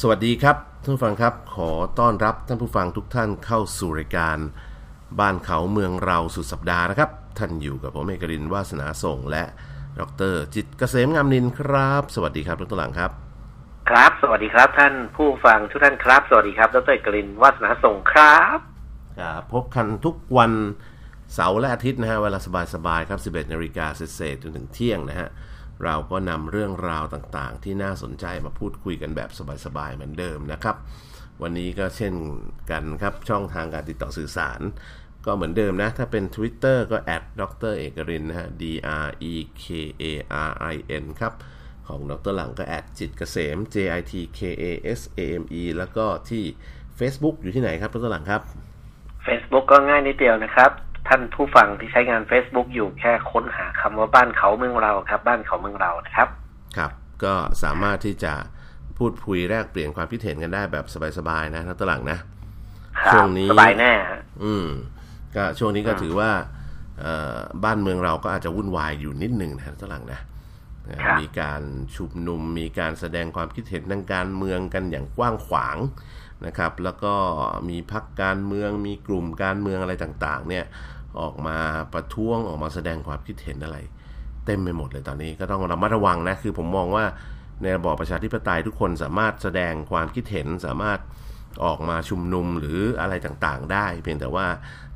สวัสดีครับท่านผู้ฟังครับ ขอต้อนรับท่านผู้ฟังทุกท่านเข้าสู่รายการบ้านเขาเมืองเราสุดสัปดาห์นะครับ ท่านอยู่กับผมเอกรินวาสนาส่ง และดรจิตรเกษมงามนินครับ สวัสดีครับทุกท่านครับ ครับ สวัสดีครับท่านผู้ฟังทุกท่านครับ สวัสดีครับดรเอกลินวาสนาส่งครับครับพบกันทุกวันเสาร์และอาทิตย์นะฮะเวลาสบายๆครับ 11นาฬิกาเศษๆจนถึงเที่ยงนะฮะ เราก็นำเรื่องราวต่างๆ ที่น่าสนใจมาพูดคุยกันแบบสบายๆเหมือนเดิมนะครับ วันนี้ก็เช่นกันครับช่องทางการติดต่อสื่อสาร ก็เหมือนเดิมนะ ถ้าเป็น Twitter ก็แอดดรเอกรินนะฮะ D R E K A R I N ครับ ของดรหลังก็แอดจิตเกษม J I T K A S A M E แล้วก็ที่ Facebook อยู่ที่ไหนครับดรหลังครับ Facebook ก็ง่ายนิดเดียวนะครับ ท่านผู้ฟังที่ใช้งาน Facebook อยู่แค่ค้นหาคำว่าบ้านเขาเมืองเราครับ บ้านเขาเมืองเรานะครับ ครับ ก็สามารถที่จะพูดคุยแลกเปลี่ยนความคิดเห็นกันได้แบบสบายๆนะดรหลังนะครัช่บวงนี้สบายแน่ฮะอืม ก็ช่วงนี้ก็ถือว่าเอ่อบ้านเมืองเราก็อาจจะวุ่นวายอยู่นิดหนึ่งนะตลังนะเอ่อครับมีการชุมนุมมีการแสดงความคิดเห็นทางการเมืองกันอย่างกว้างขวางนะครับ แล้วก็มีพักการเมืองมีกลุ่มการเมืองอะไรต่าง ๆ เนี่ย ออกมาประท้วงออกมาแสดงความคิดเห็นอะไร เต็มไปหมดเลยตอนนี้ก็ต้องระมัดระวังนะ คือผมมองว่าในระบอบประชาธิปไตยทุกคนสามารถแสดงความคิดเห็นสามารถออกมาชุมนุมหรืออะไรต่างๆ ได้ เพียงแต่ว่า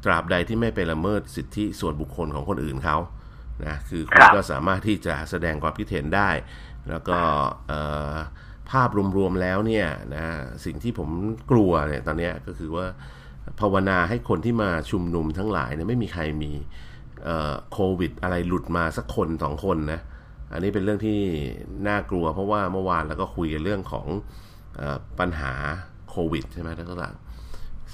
ตราบใดที่ไม่ไปละเมิดสิทธิส่วนบุคคลของคนอื่นเขานะคือคุณก็สามารถที่จะแสดงความคิดเห็นได้ แล้วก็เอ่อภาพรวมๆแล้วเนี่ยนะสิ่งที่ผมกลัวเนี่ยตอนเนี้ยก็คือว่า ภาวนาให้คนที่มาชุมนุมทั้งหลายเนี่ยไม่มีใครมีเอ่อโควิด อะไรหลุดมาสักคนสองคนนะอันนี้เป็นเรื่องที่น่ากลัว เพราะว่าเมื่อวานเราก็คุยกันเรื่องของเออปัญหาโควิดใช่ไหมท่านผู้ฟัง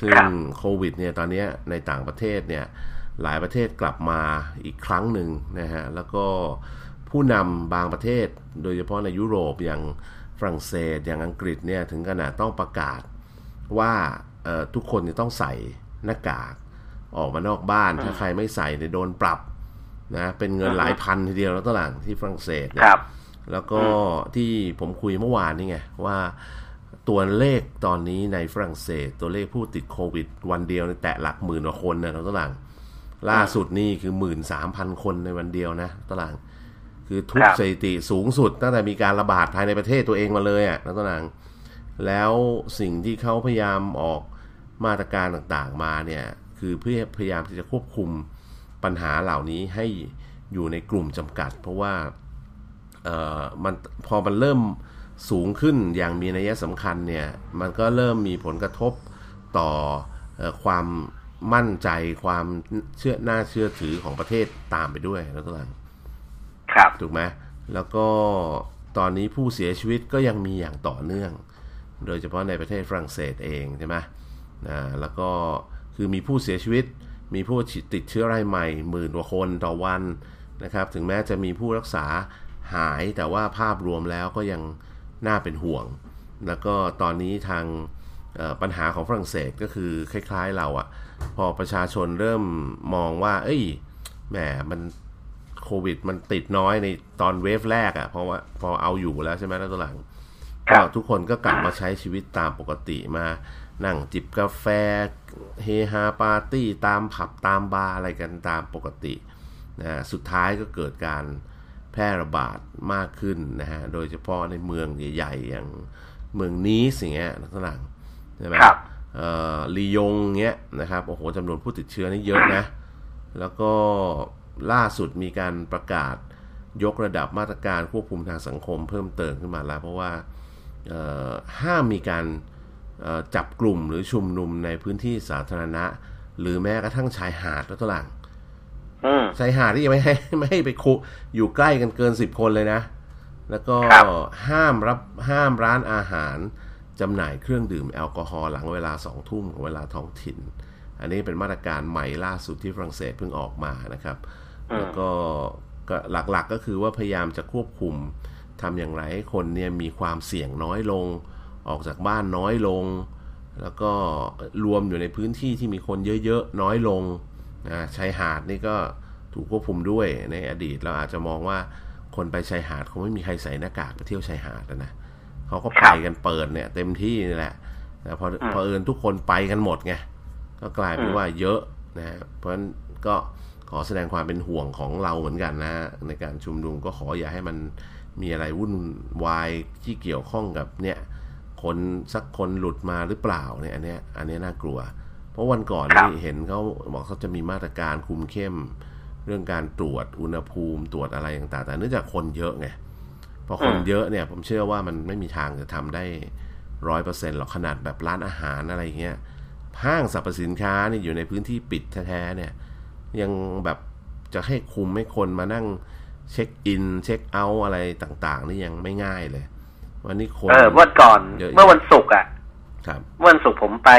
ซึ่งครับโควิดเนี่ยตอนเนี้ยในต่างประเทศเนี่ยหลายประเทศกลับมาอีกครั้งหนึ่งนะฮะแล้วก็ผู้นำบางประเทศ โดยเฉพาะในยุโรปอย่างฝรั่งเศสอย่างอังกฤษเนี่ยถึงขนาดต้องประกาศว่าเอ่อ ทุกคนจะต้องใส่หน้ากากออกมานอกบ้าน ถ้าใครไม่ใส่เนี่ยโดนปรับนะเป็นเงินหลายพันทีเดียวแล้วตหลังที่ฝรั่งเศสเนี่คยรับแล้วก็ที่ผมคุยเมื่อวานนี่ไงว่าตัวเลขตอนนี้ในฝรั่งเศส ตัวเลขผู้ติดโควิด วันเดียวเนี่ยแตะหลักหมื่นกว่าคนนะตหลังล่าสุดนี่คือหมื่นสามพันคนในวันเดียวนะตหลังคือทุบครับสถิติสูงสุดตั้งแต่มีการระบาดภายในประเทศตัวเองมาเลยอะตหลังแล้วสิ่งที่เขาพยายามออก มาตรการต่างๆมาเนี่ยคือเพื่อพยายามที่จะควบคุมปัญหาเหล่านี้ให้อยู่ในกลุ่มจำกัด เพราะว่าเอ่อมันพอมันเริ่มสูงขึ้นอย่างมีนัยสำคัญเนี่ยมันก็เริ่มมีผลกระทบต่อเอ่อความมั่นใจความเชื่อน่าเชื่อถือของประเทศตามไปด้วยแล้วก็หลังครับถูกไหมแล้วก็ตอนนี้ผู้เสียชีวิตก็ยังมีอย่างต่อเนื่อง โดยเฉพาะในประเทศฝรั่งเศสเองใช่ไหม อ่าแล้วก็คือมีผู้เสียชีวิต มีผู้ติดเชื้อรายใหม่หมื่นกว่าคนต่อวันนะครับ ถึงแม้จะมีผู้รักษาหายแต่ว่าภาพรวมแล้วก็ยังน่าเป็นห่วง แล้วก็ตอนนี้ทางเอ่อปัญหาของฝรั่งเศสก็คือคล้ายๆเราอะพอประชาชนเริ่มมองว่า เอ้ยแหมมันโควิด มันติดน้อยในตอนเวฟแรกอะ่ะเพราะว่าพอเอาอยู่แล้วใช่ไหมแล้วตัวหลังครัก็บทุกคนก็กลับมาใช้ชีวิตตามปกติมา นั่งจิบกาแฟเฮฮาปาร์ตี้ตามผับตามบาร์อะไรกันตามปกตินะสุดท้ายก็เกิดการแพร่ระบาดมากขึ้นนะฮะโดยเฉพาะในเมืองใหญ่ๆอย่างเมืองนีสอย่างเงี้ยนักหลังใช่ไหมครับเอ่อลียงเงี้ยนะครับโอ้โหจำนวนผู้ติดเชื้อนี่เยอะนะ แล้วก็ล่าสุดมีการประกาศยกระดับมาตรการควบคุมทางสังคมเพิ่มเติมขึ้นมาแล้ว เพราะว่าเอ่อห้ามมีการเอ่อ จับกลุ่มหรือชุมนุมในพื้นที่สาธารณะ หรือแม้กระทั่งชายหาดแล้วตัวหลังอืมชายหาดที่ยังไม่ให้ไม่ให้ไปคุอยู่ใกล้กันเกินสิบคนเลยนะ แล้วก็ครับห้ามรับห้ามร้านอาหารจำหน่ายเครื่องดื่มแอลกอฮอล์หลังเวลาสองทุ่มของเวลาท้องถิ่น อันนี้เป็นมาตรการใหม่ล่าสุดที่ฝรั่งเศสเพิ่งออกมานะครับ แล้วก็ก็หลักๆก็คือว่าพยายามจะควบคุมทำอย่างไรให้คนเนี่ยมีความเสี่ยงน้อยลง ออกจากบ้านน้อยลง แล้วก็รวมอยู่ในพื้นที่ที่มีคนเยอะๆน้อยลงนะชายหาดนี่ก็ถูกควบคุมด้วยในอดีตเราอาจจะมองว่าคนไปชายหาดคงไม่มีใครใส่หน้ากากไปเที่ยวชายหาดนะนะเขาก็คไปรับกันเปิดเนี่ย เต็มที่นี่แหละแต่พออืมพอเอิญทุกคนไปกันหมดไงก็กลายเป็นอืมว่าเยอะนะฮะเพราะฉะนั้นก็ขอแสดงความเป็นห่วงของเราเหมือนกันนะฮะในการชุมนุมก็ขออย่าให้มันมีอะไรวุ่นวายที่เกี่ยวข้องกับเนี่ย คนสักคนหลุดมาหรือเปล่าเนี่ยอันเนี้ยอันเนี้ยน่ากลัว เพราะวันก่อนครับนี่เห็นเขาบอกเขาจะมีมาตรการคุมเข้ม เรื่องการตรวจอุณหภูมิตรวจอะไรต่างๆ แต่เนื่องจากคนเยอะไงพอคนอืมเยอะเนี่ย ผมเชื่อว่ามันไม่มีทางจะทำได้ร้อยเปอร์เซ็นต์หรอกขนาดแบบร้านอาหารอะไรเงี้ยห้างสรรพสินค้านี่อยู่ในพื้นที่ปิดแท้ๆเนี่ย ยังแบบจะให้คุมให้คนมานั่งเช็คอิน เช็คเอาท์อะไรต่างๆ นี่ยังไม่ง่ายเลย วันนี้คนเออวันก่อนเยอะแยะเมื่อวันศุกร์อะครับเมื่อวันศุกร์ผมไป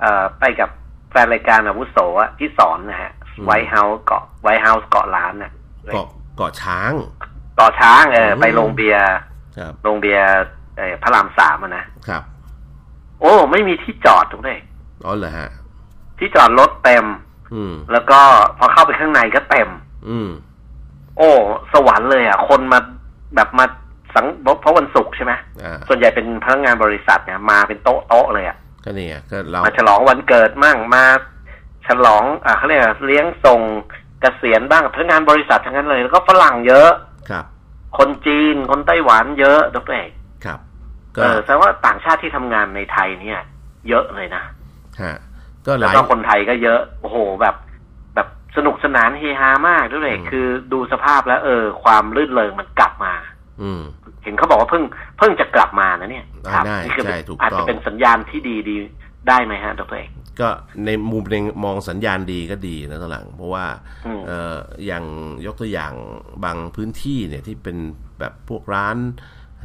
เอ่อไปกับแฟนรายการอาวุโสอะที่สอนนะฮะอืมไวท์เฮาส์เกาะไวท์เฮาส์เกาะล้านน่ะเกาะเกาะช้างเกาะช้างเอออืมไปโรงเบียร์ครับโรงเบียร์เอ่อพระรามสามอะนะครับ โอ้ไม่มีที่จอดทุกเลยอ๋อเหรอฮะ ที่จอดรถเต็ม อืม แล้วก็พอเข้าไปข้างในก็เต็ม อืม โอ้ สวรรค์เลยอะ คนมาแบบมา สังเพราะวันศุกร์ใช่ไหมอ่าส่วนใหญ่เป็นพนักงานบริษัทเนี่ยมาเป็นโต๊ะโต๊ะเลยอะก็นี่ไงก็เรามาฉลองวันเกิดมั่งมา ฉลองอ่าเขาเรียกอะไรเลี้ยงส่งเกษียณบ้างพนักงานบริษัททั้งนั้นเลย แล้วก็ฝรั่งเยอะครับ คนจีนคนไต้หวันเยอะดรเอกครับเอก็อแสดงว่าต่างชาติที่ทำงานในไทยเนี่ย เยอะเลยนะฮะก็หแล้วลายก็คนไทยก็เยอะโอ้โหแบบแบบสนุกสนานเฮฮามากด้วยอืมคือดูสภาพแล้ว เออ ความลื่นเริงมันกลับมา อืม เห็นเขาบอกว่าเพิ่งเพิ่งจะกลับมานะเนี่ยอ่าครับได้นี่คือใช่ถูกอาจต้จะองเป็นสัญญาณที่ดีดีได้ไหมฮะดรเอกก็ในมุมในมองสัญญาณดีก็ดีนะตอนหลัง เพราะว่าอืมเอ่ออย่างยกตัวอย่างบางพื้นที่เนี่ยที่เป็นแบบพวกร้าน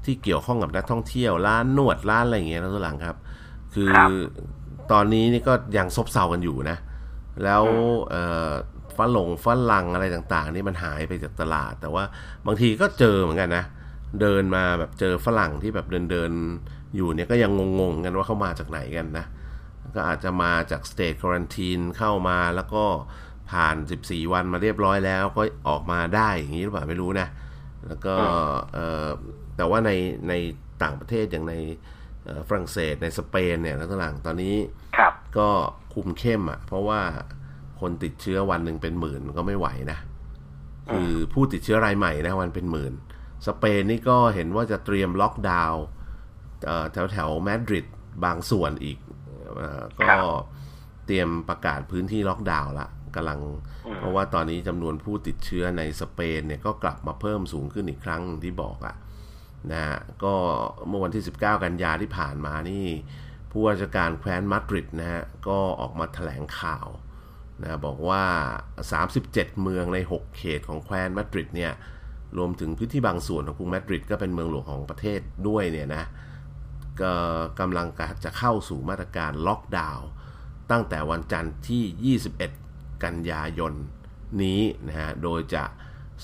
ที่เกี่ยวข้องกับนักท่องเที่ยวร้านนวดร้านอะไรอย่างเงี้ยนะตอนหลังครับ คือครับตอนนี้นี่ก็ยังซบเซากันอยู่นะ แล้วเอ่อฝรั่งฝรั่งอะไรต่าง ๆ นี่มันหายไปจากตลาด แต่ว่าบางทีก็เจอเหมือนกันนะ เดินมาแบบเจอฝรั่งที่แบบเดินเดินๆอยู่เนี่ยก็ยังงงๆกันว่าเขามาจากไหนกันนะ ก็อาจจะมาจากสเต t ควอนตีนเข้ามาแล้วก็ผ่าน 14 วันมาเรียบร้อยแล้วก็ออกมาได้อย่างนี้หรือเปล่าไม่รู้นะ แล้วก็เอ่อแต่ว่าในในต่างประเทศอย่างในเอ่อฝรั่งเศสในสเปนเนี่ยแล้วต่างๆตอนนี้ครับก็คุมเข้มอะ เพราะว่าคนติดเชื้อวันหนึ่งเป็นหมื่นก็ไม่ไหวนะคือผู้ติดเชื้อรายใหม่นะวันเป็นหมื่น สเปนนี่ก็เห็นว่าจะเตรียมล็อกดาวน์แถวแถวๆมาดริดบางส่วนอีกเอ่อครัก็บเตรียมประกาศพื้นที่ล็อกดาวน์ละกำลัง เพราะว่าตอนนี้จำนวนผู้ติดเชื้อในสเปนเนี่ยก็กลับมาเพิ่มสูงขึ้นอีกครั้งที่บอกอะนะฮะก็เมื่อวันที่ 19 กันยาที่ผ่านมานี่ ผู้ว่าราชการแคว้นมาดริดนะฮะก็ออกมาแถลงข่าวนะบอกว่า 37 เมืองใน 6 เขตของแคว้นมาดริดเนี่ย รวมถึงพื้นที่บางส่วนของกรุงมาดริดก็เป็นเมืองหลวงของประเทศด้วยเนี่ยนะก็กำลังจะเข้าสู่มาตรการล็อกดาวน์ตั้งแต่วันจันทร์ที่ 21 กันยายนนี้นะฮะ โดยจะ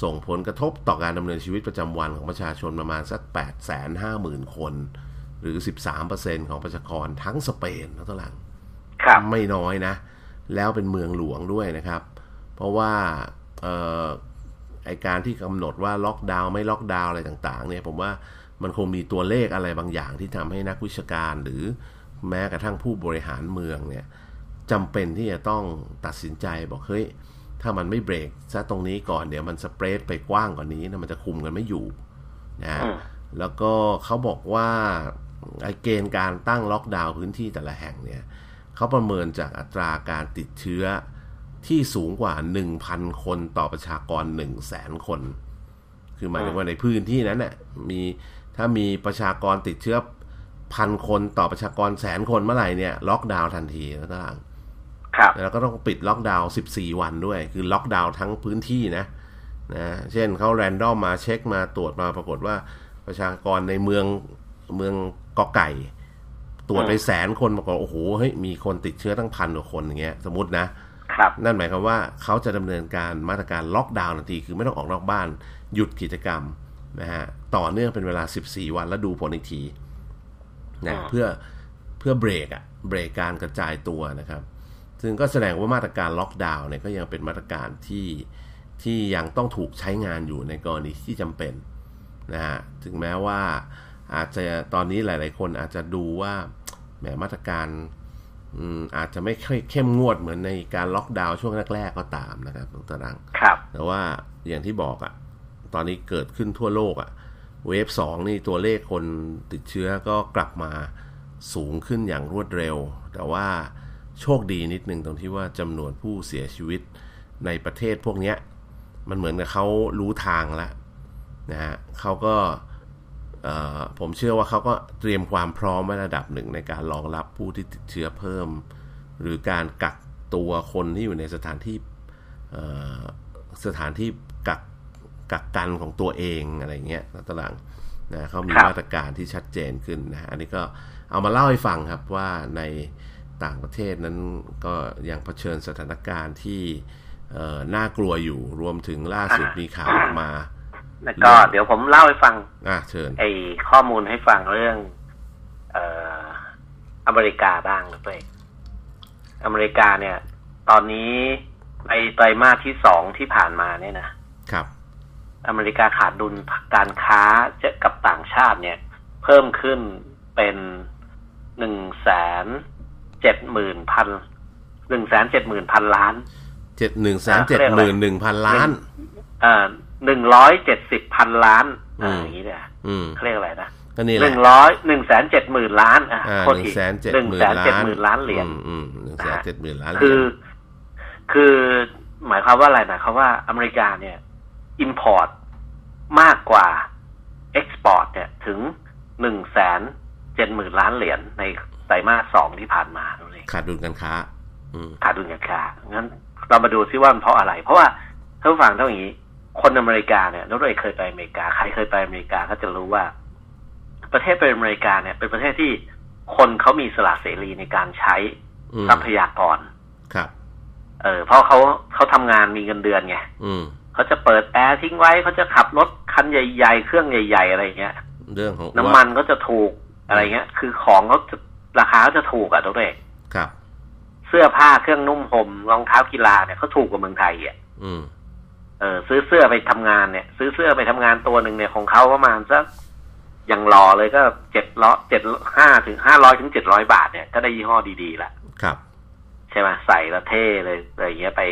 ส่งผลกระทบต่อการดำเนินชีวิตประจำวันของประชาชนประมาณสัก 850,000 คน หรือ 13%ของประชากรทั้งสเปนนะตหลังครับไม่น้อยนะ แล้วเป็นเมืองหลวงด้วยนะครับ เพราะว่าเอ่อ ไอการที่กำหนดว่าล็อกดาวน์ไม่ล็อกดาวน์อะไรต่างๆเนี่ยผมว่ามันคงมีตัวเลขอะไรบางอย่างที่ทำให้นักวิชาการ หรือแม้กระทั่งผู้บริหารเมืองเนี่ยจำเป็นที่จะต้องตัดสินใจบอกเฮ้ยถ้ามันไม่เบรกซะตรงนี้ก่อนเดี๋ยวมันสเปรดไปกว้างกว่านี้นะมันจะคุมกันไม่อยู่นะฮะอืมแล้วก็เขาบอกว่าไอเกณฑ์การตั้งล็อกดาวน์พื้นที่แต่ละแห่งเนี่ยเขาประเมินจากอัตราการติดเชื้อ ที่สูงกว่า 1,000 คนต่อประชากร 1 0 0 0 0แสนคน คือหมายถึงว่าในพื้นที่นั้นน่ะมีถ้ามีประชากรติดเชื้อพันคนต่อประชากรแสนคนเมื่อไหร่เนี่ยล็อกดาวน์ทันทีแล้วต่างครับแล้วก็ต้องปิดล็อกดาวน์ 14 วันด้วย คือล็อกดาวน์ทั้งพื้นที่นะนะ เช่นเขาแรนดอมมาเช็คมาตรวจมาปรากฏว่าประชากรในเมืองเมืองกอไก่ ตรวจไปแสนคนปรากฏโอ้โหเฮ้ยมีคนติดเชื้อตั้งพันกว่าคนอย่างเงี้ยสมมตินะครับ นั่นหมายความว่าเขาจะดำเนินการมาตรการล็อกดาวน์ทันทีคือไม่ต้องออกนอกบ้าน หยุดกิจกรรมนะฮะต่อเนื่องเป็นเวลา 14 วันแล้วดูผลอีกทีนะอ่าเพื่อเพื่อเบรกอะเบรกการกระจายตัวนะครับ ซึ่งก็แสดงว่ามาตรการล็อกดาวน์เนี่ยก็ยังเป็นมาตรการที่ที่ยังต้องถูกใช้งานอยู่ในกรณีที่จำเป็นนะฮะถึงแม้ว่าอาจจะตอนนี้หลาย ๆ คนอาจจะดูว่าแหมมาตรการ อาจจะไม่ค่อยเข้มงวดเหมือนในการล็อกดาวน์ช่วงแรก ๆ ก็ตามนะครับตารางครับ แต่ว่าอย่างที่บอกอะ่ะ ตอนนี้เกิดขึ้นทั่วโลกอะ่ะ เวฟสองนี่ตัวเลขคนติดเชื้อก็กลับมาสูงขึ้นอย่างรวดเร็ว แต่ว่าโชคดีนิดนึงตรงที่ว่าจำนวนผู้เสียชีวิตในประเทศพวกนี้มันเหมือนกับเขารู้ทางแล้วนะฮะเขาก็ ผมเชื่อว่าเขาก็เตรียมความพร้อมไว้ระดับหนึ่งในการรองรับผู้ที่ติดเชื้อเพิ่ม หรือการกักตัวคนที่อยู่ในสถานที่สถานที่กักกักกันของตัวเองอะไรเงี้ยตารางนะเขามีมาตรการที่ชัดเจนขึ้นนะอันนี้ก็เอามาเล่าให้ฟังครับว่าในต่างประเทศนั้นก็ยังเผชิญสถานการณ์ที่น่ากลัวอยู่รวมถึงล่าสุดมีข่าวออกมา แล้วก็เดี๋ยวผมเล่าให้ฟัง อ่าเชิญไอข้อมูลให้ฟังเรื่อง เอ่ออเมริกาบ้างนะเพื่อนอเมริกาเนี่ย ตอนนี้ในไตรมาสที่สองที่ผ่านมาเนี่ยนะครับ อเมริกาขาดดุลการค้าเจกับต่างชาติเนี่ย เพิ่มขึ้นเป็นหนึ่งแสนเจ็ดหมื่นพันหนึ่งแสนเจ็ดหมื่นพันล้านเจ็ดหนึ่งแสนเจ็ดหมื่นหนึ่งพันล้านอ่า หนึ่งร้อยเจ็ดสิบพันล้านอย่างนี้เนี่ยเขาเรียกอะไรนะหนึ่งร้อยหนึ่งแสนเจ็ดหมื่นล้านอ่าหนึ่งแสนเจ็ดหมื่นล้านเหรียญหนึ่งแสนเจ็ดหมื่นล้านคือ คือหมายความว่าอะไรหมายความว่าอเมริกาเนี่ย import มากกว่า export เนี่ยถึงหนึ่งแสนเจ็ดหมื่นล้านเหรียญในไตรมาสสองที่ผ่านมาเลยขาดดุลการค้าขาดดุลการค้างั้นเรามาดูซิว่ามันเพราะอะไร เพราะว่าท่านฟังเท่าอย่างนี้ คนอเมริกาเนี่ยนักเรียนเคยไปอเมริกา ใครเคยไปอเมริกาก็จะรู้ว่า ประเทศเป็นอเมริกาเนี่ย เป็นประเทศที่คนเขามีสละเสรีในการใช้ทรัพยากร ครับ เออเพราะเขาเขาทำงานมีเงินเดือนไงเขาจะเปิดแอร์ทิ้งไว้เขาจะขับรถคันใหญ่ๆ เครื่องใหญ่ ๆ อะไรเงี้ย เรื่องของน้ำมันก็จะถูกอะไรเงี้ย คือของเขาราคาเขาจะถูกอะตัวเองครับ เสื้อผ้าเครื่องนุ่มห่มรองเท้ากีฬาเนี่ยเขาถูกกว่าเมืองไทยอะ เออซื้อเสื้อไปทำงานเนี่ย ซื้อเสื้อไปทำงานตัวหนึ่งเนี่ยของเขาประมาณสักอย่างรอเลยก็เจ็ดร้อยเจ็ดห้าถึงห้าร้อยถึงเจ็ดร้อยบาทเนี่ยก็ได้ยี่ห้อดีๆละครับ ใช่ไหมใส่แล้วเท่เลยอะไรเงี้ยไป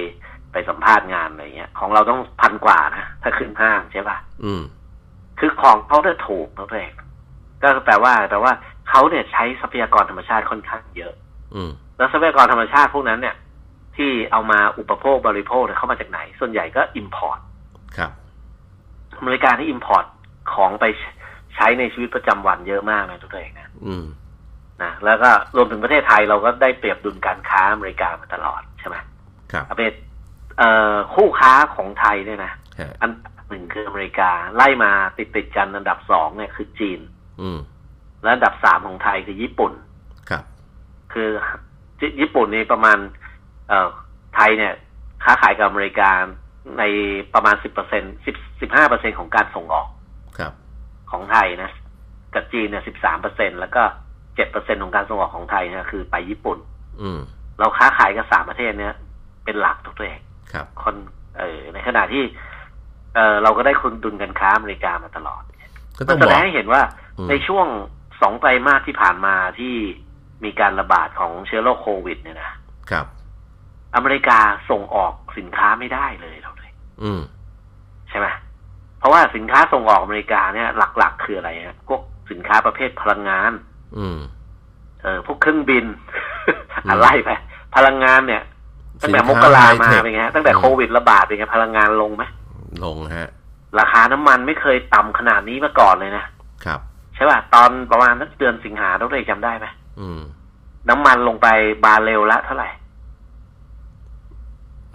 ไปสัมภาษณ์งานอะไรเงี้ย ของเราต้องพันกว่านะถ้าขึ้นห้างใช่ป่ะอืม คือของเขาได้ถูกนั่นเองก็แปลว่าแปลว่าเขาเนี่ยใช้ทรัพยากรธรรมชาติค่อนข้างเยอะ อืม แล้วทรัพยากรธรรมชาติพวกนั้นเนี่ย ที่เอามาอุปโภคบริโภคเข้ามาจากไหน ส่วนใหญ่ก็ import ครับอเมริกาที่ import ของไปใช้ในชีวิตประจำวันเยอะมากนะทุกท่านนะอืมนะแล้วก็รวมถึงประเทศไทยเราก็ได้เปรียบดุลการค้าอเมริกามาตลอดใช่ไหมครับเป็นเอ่อคู่ค้าของไทยเนี่ยนะอันหนึ่งคืออเมริกาไล่มาติดติดกันอันดับสองเนี่ยคือจีน อืมและอันดับสามของไทยคือญี่ปุ่น ครับ คือญี่ปุ่นนี่ประมาณเอ่อ ไทยเนี่ย ค้าขายกับอเมริกาในประมาณสิบเปอร์เซ็นสิบสิบห้าเปอร์เซ็นของการส่งออกครับ ของไทยนะ กับจีนเนี่ยสิบสามเปอร์เซ็นแล้วก็เจ็ดเปอร์เซ็นของการส่งออกของไทยเนี่ยคือไปญี่ปุ่น อืมเราค้าขายกับสามประเทศเนี้ยเป็นหลักตัวเองครับคนเออในขณะที่ เออเราก็ได้คุณดุลกันค้าอเมริกามาตลอดก็แสดงให้เห็นว่าในช่วงสองไตรมาสที่ผ่านมาที่มีการระบาดของเชื้อโรคโควิด เนี่ยนะครับ อเมริกาส่งออกสินค้าไม่ได้เลยเราเลยอืมใช่ไหมเพราะว่าสินค้าส่งออกอเมริกาเนี่ยหลัก ๆ คืออะไรฮะพวกสินค้าประเภทพลังงาน อืม เออพวกเครื่องบิน อะไรไปพลังงานเนี่ยตั้งแต่มกรามาเป็นไงตั้งแต่โควิดระบาดเป็นไงพลังงานลงไหมลงฮะ ราคาน้ำมันไม่เคยต่ำขนาดนี้มาก่อนเลยนะครับ ใช่ป่ะตอนประมาณเดือนสิงหาเราได้จำได้ไหมอืม น้ำมันลงไปบาเรลละเท่าไหร่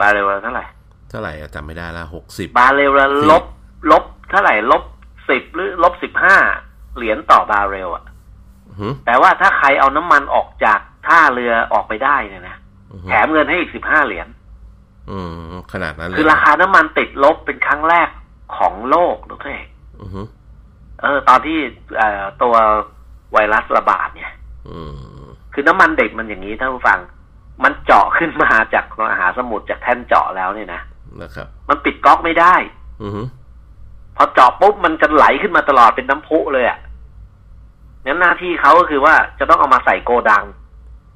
บาเรลละเท่าไหร่ เท่าไหร่จำไม่ได้ละหกสิบบาเรลละลบลบเท่าไหร่ลบสิบหรือลบสิบห้าเหรียญต่อบาเรลอะแต่ว่าถ้าใครเอาน้ำมันออกจากท่าเรือออกไปได้เนี่ยนะแถมเงินให้อีกสิบห้าเหรียญอืมขนาดนั้นคือราคาน้ำมันติดลบเป็นครั้งแรกของโลกทุกท่านเออ ตอนที่ตัวไวรัสระบาดเนี่ยคือน้ำมันเด็กมันอย่างนี้ท่านผู้ฟัง มันเจาะขึ้นมาจากมหาสมุทรจากแท่นเจาะแล้วเนี่ยนะนะครับ มันปิดก๊อกไม่ได้ อืพอเจาะปุ๊บมันจะไหลขึ้นมาตลอดเป็นน้ำพุเลยอะ่ะงั้นหน้าที่เขาก็คือว่าจะต้องเอามาใส่โกดัง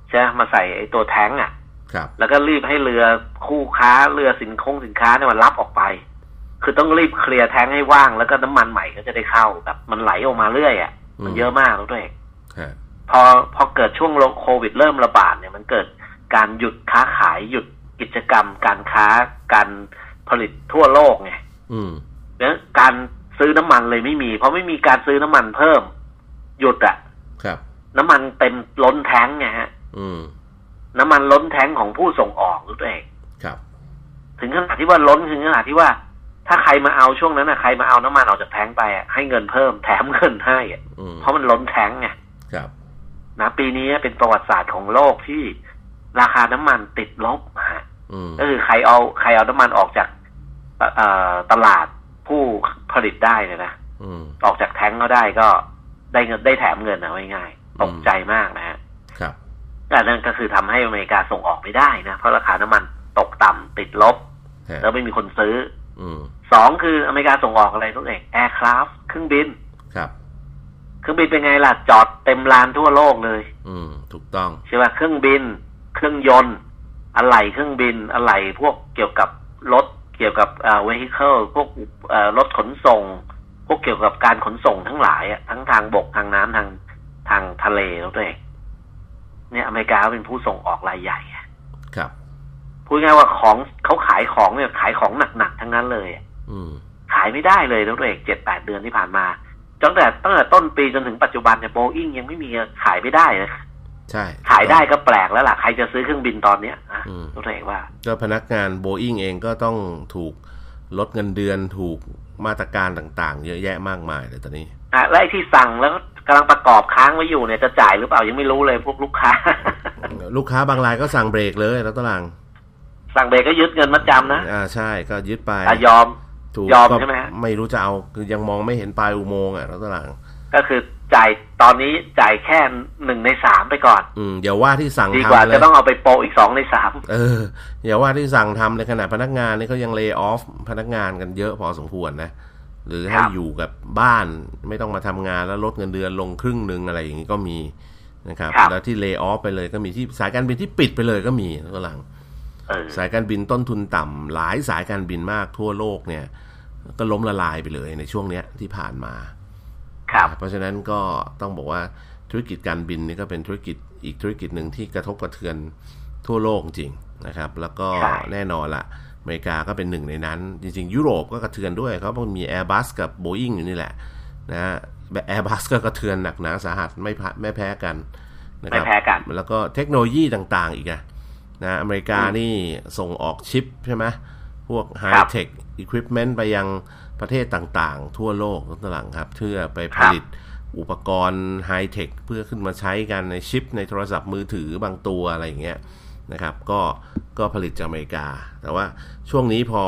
ใช่ไหมมาใส่ไอ้ตัวแท้งอะ ครับ แล้วก็รีบให้เรือคู่ค้าเรือสินคงสินค้าเนี่ยมันรับออกไป คือต้องรีบเคลียร์แท้งให้ว่างแล้วก็น้ำมันใหม่ก็จะได้เข้าแบบมันไหลออกมาเรื่อยอะ มันเยอะมากแล้วด้วยฮะพอพอเกิดช่วงโควิดเริ่มระบาดเนี่ยมันเกิด การหยุดค้าขายหยุดกิจกรรม การค้าการผลิตทั่วโลกไงอืมเนี่ยการซื้อน้ำมันเลยไม่มี เพราะไม่มีการซื้อน้ำมันเพิ่ม หยุดอะครับ น้ำมันเต็มล้นแท้งไงฮะอืมน้ำมันล้นแท้งของผู้ส่งออกตัวเองครับ ถึงขนาดที่ว่าล้นถึงขนาดที่ว่า ถ้าใครมาเอาช่วงนั้นอะใครมาเอาน้ำมันออกจากแท้งไปอะให้เงินเพิ่มแถมเงินให้อะอืมเพราะมันล้นแท้งไงครับนะปีนี้เป็นประวัติศาสตร์ของโลกที่ ราคาน้ำมันติดลบฮะอืมก็คือใครเอาใครเอาน้ำมันออกจากเอ่อเอ่อตลาดผู้ผลิตได้เนี่ยนะอืมออกจากแท้งเขาได้ก็ได้เงินได้แถมเงินนะง่ายๆตกใจมากนะฮะครับอันนั่นก็คือทำให้อเมริกาส่งออกไม่ได้นะเพราะราคาน้ำมันตกต่ำติดลบฮะแล้วไม่มีคนซื้ออืมสองคืออเมริกาส่งออกอะไรทุกเองแอร์คราฟเครื่องบินครับเครื่องบินเป็นไงล่ะจอดเต็มลานทั่วโลกเลย อืม ถูกต้อง ใช่ป่ะเครื่องบิน เครื่องยนต์ อะไหล่เครื่องบิน อะไหล่พวกเกี่ยวกับรถ เกี่ยวกับเอ่อ vehicle พวกเอ่อรถขนส่ง พวกเกี่ยวกับการขนส่งทั้งหลายอะทั้งทางบกทางน้ำทางทางทะเลแล้วตัวเองเนี่ยอเมริกาเป็นผู้ส่งออกรายใหญ่อะครับพูดง่ายๆว่าของเขาขายของเนี่ยขายของหนักๆทั้งนั้นเลยอะอืมขายไม่ได้เลยแล้วตัวเองเจ็ดแปดเดือนที่ผ่านมาตั้งแต่ตั้งแต่ต้นปีจนถึงปัจจุบันเนี่ยโบอิงยังไม่มีขายไม่ได้นะ ใช่ขายได้ก็แปลกแล้วล่ะ ใครจะซื้อเครื่องบินตอนเนี้ยอะอืมตัวเองว่า ก็พนักงานโบอิงเองก็ต้องถูกลดเงินเดือนถูกมาตรการต่างๆ เยอะแยะมากมายเลยตอนนี้อะและไอ้ที่สั่งแล้วก็กำลังประกอบค้างไว้อยู่เนี่ยจะจ่ายหรือเปล่ายังไม่รู้เลยพวกลูกค้า ลูกค้าบางรายก็สั่งเบรกเลยแล้วตาราง สั่งเบรกก็ยึดเงินมัดจำนะอ่าใช่ก็ยึดไปอะยอมถูกยอมก็ใช่ไหมฮะไม่รู้จะเอาคือยังมองไม่เห็นปลายอุโมงค์อะแล้วตาราง ก็คือ จ่ายตอนนี้จ่ายแค่หนึ่งในสามไปก่อน อืมอย่าว่าที่สั่งดีกว่าทำเลจะยต้องเอาไปโปะอีกสองในสามเอออย่าว่าที่สั่งทำในขณะพนักงานนี่เขายังเล y o อ f พนักงานกันเยอะพอสมควรนะ หรือให้อยู่กับบ้านไม่ต้องมาทำงานแล้วลดเงินเดือนลงครึ่งหนึ่งอะไรอย่างนี้ก็มีนะครับแล้วที่เล y o อ f ไปเลยก็มีที่สายการบินที่ปิดไปเลยก็มีแล้วก็หลังเออสายการบินต้นทุนต่ำหลายสายการบินมากทั่วโลกเนี่ย ก็ล้มละลายไปเลยในช่วงเนี้ยที่ผ่านมาครับ เพราะฉะนั้นก็ต้องบอกว่าธุรกิจการบินนี่ก็เป็นธุรกิจอีกธุรกิจหนึ่งที่กระทบกระเทือนทั่วโลกจริงนะครับ แล้วก็ใช่แน่นอนละอเมริกาก็เป็นหนึ่งในนั้น จริงๆ ยุโรปก็กระเทือนด้วยเขาะมันมี Airbus กับ Boeing อยู่นี่แหละนะฮะแอร์บัสก็กระเทือนหนักหนาสาหัสไม่พะไม่แพ้กันนะคไม่รับแพ้กัน แล้วก็เทคโนโลยีต่างๆ อีกอะนะอเมริกานี่ส่งออกชิปใช่ไหมพวกไฮครับเทคอุปกรณ์ไปยัง ประเทศต่างๆ ทั่วโลกทั้งหลังครับ เพื่อไปผลิตอุปกรณ์ไฮเทคเพื่อขึ้นมาใช้กันในชิปในโทรศัพท์มือถือบางตัวอะไรอย่างเงี้ยนะครับก็ก็ผลิตจากอเมริกา แต่ว่าช่วงนี้พอ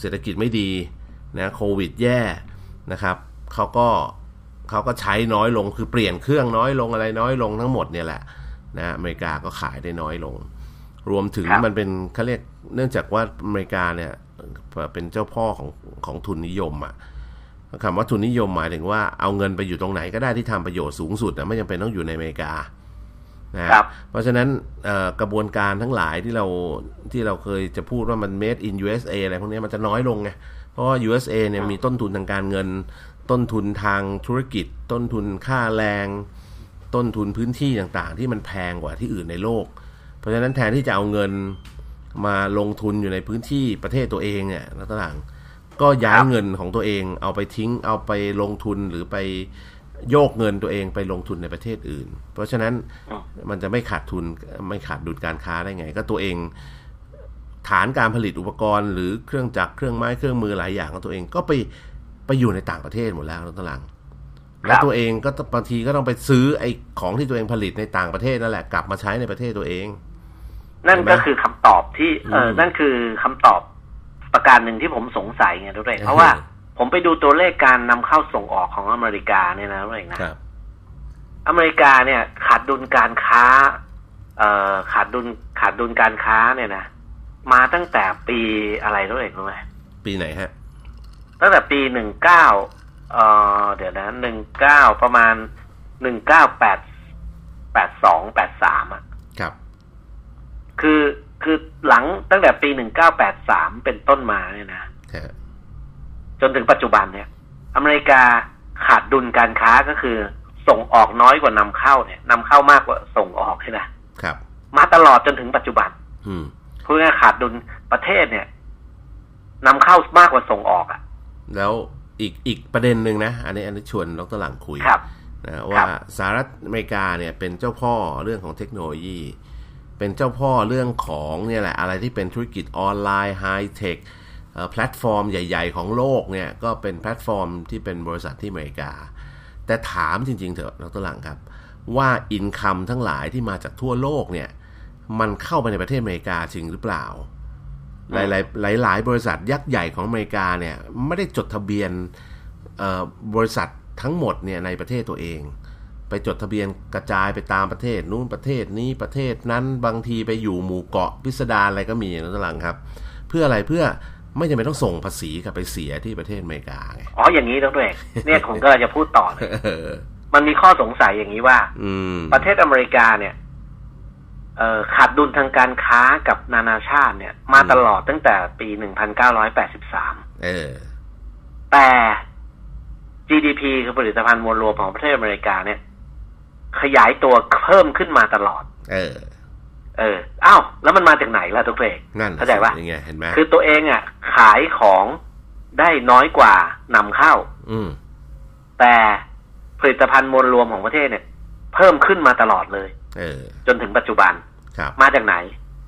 เศรษฐกิจไม่ดีนะโควิดแย่นะครับเขาก็เขาก็ใช้น้อยลงคือเปลี่ยนเครื่องน้อยลงอะไรน้อยลงทั้งหมดเนี่ยแหละนะอเมริกาก็ขายได้น้อยลง รวมถึงครับมันเป็นเขาเรียกเนื่องจากว่าอเมริกาเนี่ย เป็นเจ้าพ่อของของทุนนิยมอะคำว่าทุนนิยมหมายถึงว่าเอาเงินไปอยู่ตรงไหนก็ได้ที่ทำประโยชน์สูงสุดนะไม่จำเป็นต้องอยู่ในอเมริกานะครับเพราะฉะนั้นเอ่อกระบวนการทั้งหลายที่เราที่เราเคยจะพูดว่ามัน made in USA อะไรพวกนี้มันจะน้อยลงไงเพราะว่า USA เนี่ยมีต้นทุนทางการเงิน ต้นทุนทางธุรกิจ ต้นทุนค่าแรง ต้นทุนพื้นที่ต่างๆ ที่มันแพงกว่าที่อื่นในโลก เพราะฉะนั้นแทนที่จะเอาเงิน มาลงทุนอยู่ในพื้นที่ประเทศตัวเองเนี่ยแล้วต่างก็ย้ายเงินของตัวเอง เอาไปทิ้งเอาไปลงทุนหรือไปโยกเงินตัวเองไปลงทุนในประเทศอื่น เพราะฉะนั้นมันจะไม่ขาดทุนไม่ขาดดุลการค้าได้ไง ก็ตัวเองฐานการผลิตอุปกรณ์ หรือเครื่องจักรเครื่องไม้เครื่องมือหลายอย่างของตัวเองก็ไปไปอยู่ในต่างประเทศหมดแล้วแล้วต่างแล้วตัวเองก็บางทีก็ต้องไปซื้อไอ้ของที่ตัวเองผลิตในต่างประเทศนั่นแหละกลับมาใช้ในประเทศตัวเอง นั่นเห็นไหมก็คือคำตอบที่เอออมนั่นคือคำตอบประการหนึ่งที่ผมสงสัยไงทุกท่านเพราะว่าผมไปดูตัวเลขการนำเข้าส่งออกของอเมริกาเนี่ยนะทุกท่านนะครับอเมริกาเนี่ยขาดดุลการค้า เอ่อขาดดุลขาดดุลการค้าเนี่ยนะมาตั้งแต่ปีอะไรทุกท่านรู้ไหมปีไหนฮะ ตั้งแต่ปีหนึ่งเก้าเอ่อเดี๋ยวนะหนึ่งเก้าประมาณหนึ่งเก้าแปดแปดสองแปดสามอะ ครับคือคือหลังตั้งแต่ปีหนึ่งเก้าแปดสามเป็นต้นมาเนี่ยนะฮะจนถึงปัจจุบันเนี่ย อเมริกาขาดดุลการค้าก็คือ ส่งออกน้อยกว่านำเข้าเนี่ยนำเข้ามากกว่าส่งออกใช่ไหมครับ มาตลอดจนถึงปัจจุบัน อืมพูดง่ายๆขาดดุลประเทศเนี่ยนำเข้ามากกว่าส่งออกอะ แล้วอีกอีกประเด็นหนึ่งนะ อันนี้อันนี้ชวนดรหลังคุยครับนะว่าสหรัฐอเมริกาเนี่ยเป็นเจ้าพ่อเรื่องของเทคโนโลยี เป็นเจ้าพ่อเรื่องของเนี่ยแหละอะไรที่เป็นธุรกิจออนไลน์ไฮtech platform ใหญ่ ๆ ของโลกเนี่ยก็เป็นแพลตฟอร์มที่เป็นบริษัทที่อเมริกา แต่ถามจริง ๆ เถอะดรหลังครับ ว่า income ทั้งหลายที่มาจากทั่วโลกเนี่ยมันเข้าไปในประเทศอเมริกาจริงหรือเปล่า หลายๆหลายๆบริษัทยักษ์ใหญ่ของอเมริกาเนี่ยไม่ได้จดทะเบียนบริษัททั้งหมดเนี่ยในประเทศตัวเอง ไปจดทะเบียนกระจายไปตามประเทศ นู้นประเทศนี้ประเทศนั้นบางทีไปอยู่หมู่เกาะพิสดารอะไรก็มีนะตลังครับ เพื่ออะไรเพื่อไม่จำเป็นต้องส่งภาษีกลับไปเสียที่ประเทศอเมริกาไงอ๋ออย่างนี้ต้องด้วยเนี่ยผมก็จะพูดต่อเลยเออมันมีข้อสงสัยอย่างนี้ว่า อืมประเทศอเมริกาเนี่ยเอ่อขาดดุลทางการค้ากับนานาชาติเนี่ย มาตลอดตั้งแต่ปี 1983 เออ แต่ GDP คือผลิตภัณฑ์มวลรวมของประเทศอเมริกาเนี่ย ขยายตัวเพิ่มขึ้นมาตลอด เออ เอออ้าวแล้วมันมาจากไหนล่ะทุกเรกนั่นเข้าใจปะยังไงเห็นไหมคือตัวเองอะ ขายของได้น้อยกว่านำเข้า อืม แต่ผลิตภัณฑ์มวลรวมของประเทศเนี่ย เพิ่มขึ้นมาตลอดเลย เออ จนถึงปัจจุบันครับมาจากไหน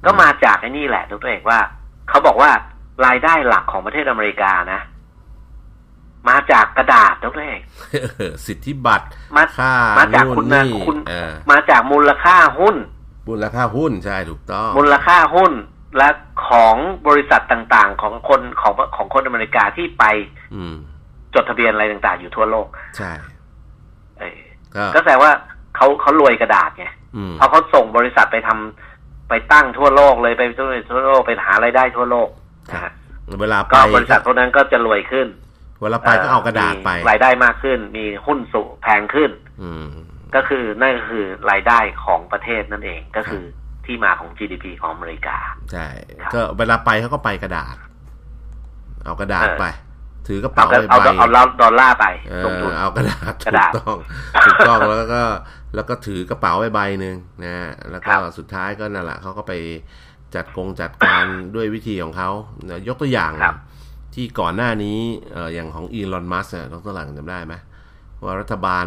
ก็มาจากไอ้นี่แหละทุกเอกว่า เขาบอกว่ารายได้หลักของประเทศอเมริกานะ มาจากกระดาษทุกเอกเออสิทธิบัตรมาค่ามาจากนู่นคุณนะนี่คุณเออมาจากมูลค่าหุ้น มูลค่าหุ้นใช่ถูกต้อง มูลค่าหุ้นและของบริษัทต่างๆ ของคนของของคนอเมริกาที่ไป อืมจดทะเบียนอะไรต่าง ๆ อยู่ทั่วโลก ใช่เออก็ก็แสดงว่าเขาเขารวยกระดาษไงอืมเพราะเขาส่งบริษัทไปทำไปตั้งทั่วโลกเลยไปทั่วทั่วโลกไปหารายได้ทั่วโลกนะฮะเวลาไปก็บริษัทพวกนั้นก็จะรวยขึ้น เวลาไปก็เอากระดาษไปมีรายได้มากขึ้น มีหุ้นสูงแพงขึ้น อืมก็คือนั่นก็คือรายได้ของประเทศนั่นเองก็คือที่มาของ GDP ของอเมริกาใช่ครับก็เวลาไปเขาก็ไปกระดาษ เอากระดาษเออไป ถือกระเอาเป๋าเอาใบเอาเอาดอลลาร์ไปเอลงทุอนเอากระดาษกระดาษถูกต้องถูกต้องแล้วก็แล้วก็ถือกระเป๋าใบใบหนึ่งนะฮะแล้วก็ครับสุดท้ายก็นั่นแหละเขาก็ไปจัดกงจัดการด้วยวิธีของเขานะยกตัวอย่างครับ ที่ก่อนหน้านี้เอ่ออย่างของอีลอนมัสก์ดรหลังจำได้ไหมว่ารัฐบาล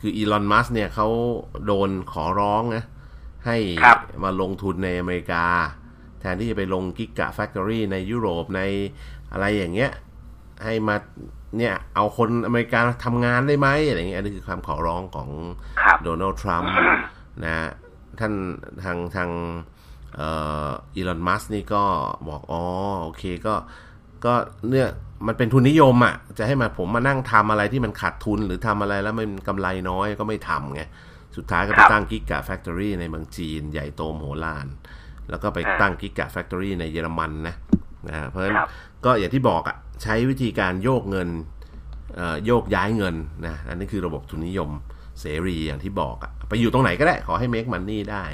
คืออีลอนมัสเนี่ยเขาโดนขอร้องนะให้ครับมาลงทุนในอเมริกา แทนที่จะไปลงกิกะแฟคทอรี่ในยุโรปในอะไรอย่างเงี้ย ให้มาเนี่ยเอาคนอเมริกาทำงานได้ไหมอะไรเงี้ยอันนี้คือความขอร้องของครับโดนัลด์ทรัมป์นะฮะท่านทางทางเอ่ออีลอนมัสก์นี่ก็บอกอ๋อโอเคก็ ก็เนี่ยมันเป็นทุนนิยมอะ่ะจะให้มาผมมานั่งทำอะไรที่มันขาดทุนหรือทำอะไรแล้วมันกำไรน้อยก็ไม่ทำไงสุดท้ายก็ไปครับตั้ง Gigafactory ในเมืองจีน ใหญ่โตมโหฬารแล้วก็ไปอ่าตั้ง Gigafactory ในเยอรมันนะนะฮะเพราะฉะนั้นครับก็อย่างที่บอกอะ่ะใช้วิธีการโยกเงินเอ่อโยกย้ายเงินนะอันนี้คือระบบทุนนิยมเสรีอย่างที่บอกอะไปอยู่ตรงไหนก็ได้ขอให้ make money ได้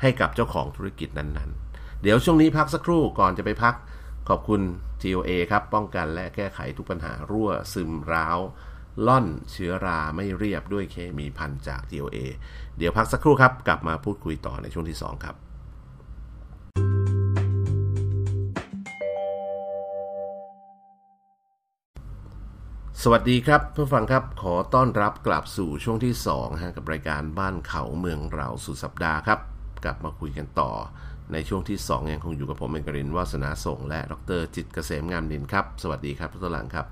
ให้กับเจ้าของธุรกิจนั้นๆ เดี๋ยวช่วงนี้พักสักครู่ก่อนจะไปพักขอบคุณ TOA ครับ ป้องกันและแก้ไขทุกปัญหารั่วซึมร้าว ล่อนเชื้อราไม่เรียบด้วยเคมีพันจาก TOA เดี๋ยวพักสักครู่ครับ กลับมาพูดคุยต่อในช่วงที่ 2 ครับสวัสดีครับเพื่อนฟังครับขอต้อนรับกลับสู่ช่วงที่2ฮะกับรายการบ้านเขาเมืองเราสุดสัปดาห์ครับ กลับมาคุยกันต่อ ในช่วงที่ 2 ยังคงอยู่กับผมเอกรินทร์วาสนาส่ง และดรจิตรเกษมงามนินครับ สวัสดีครับทุกหลังครับ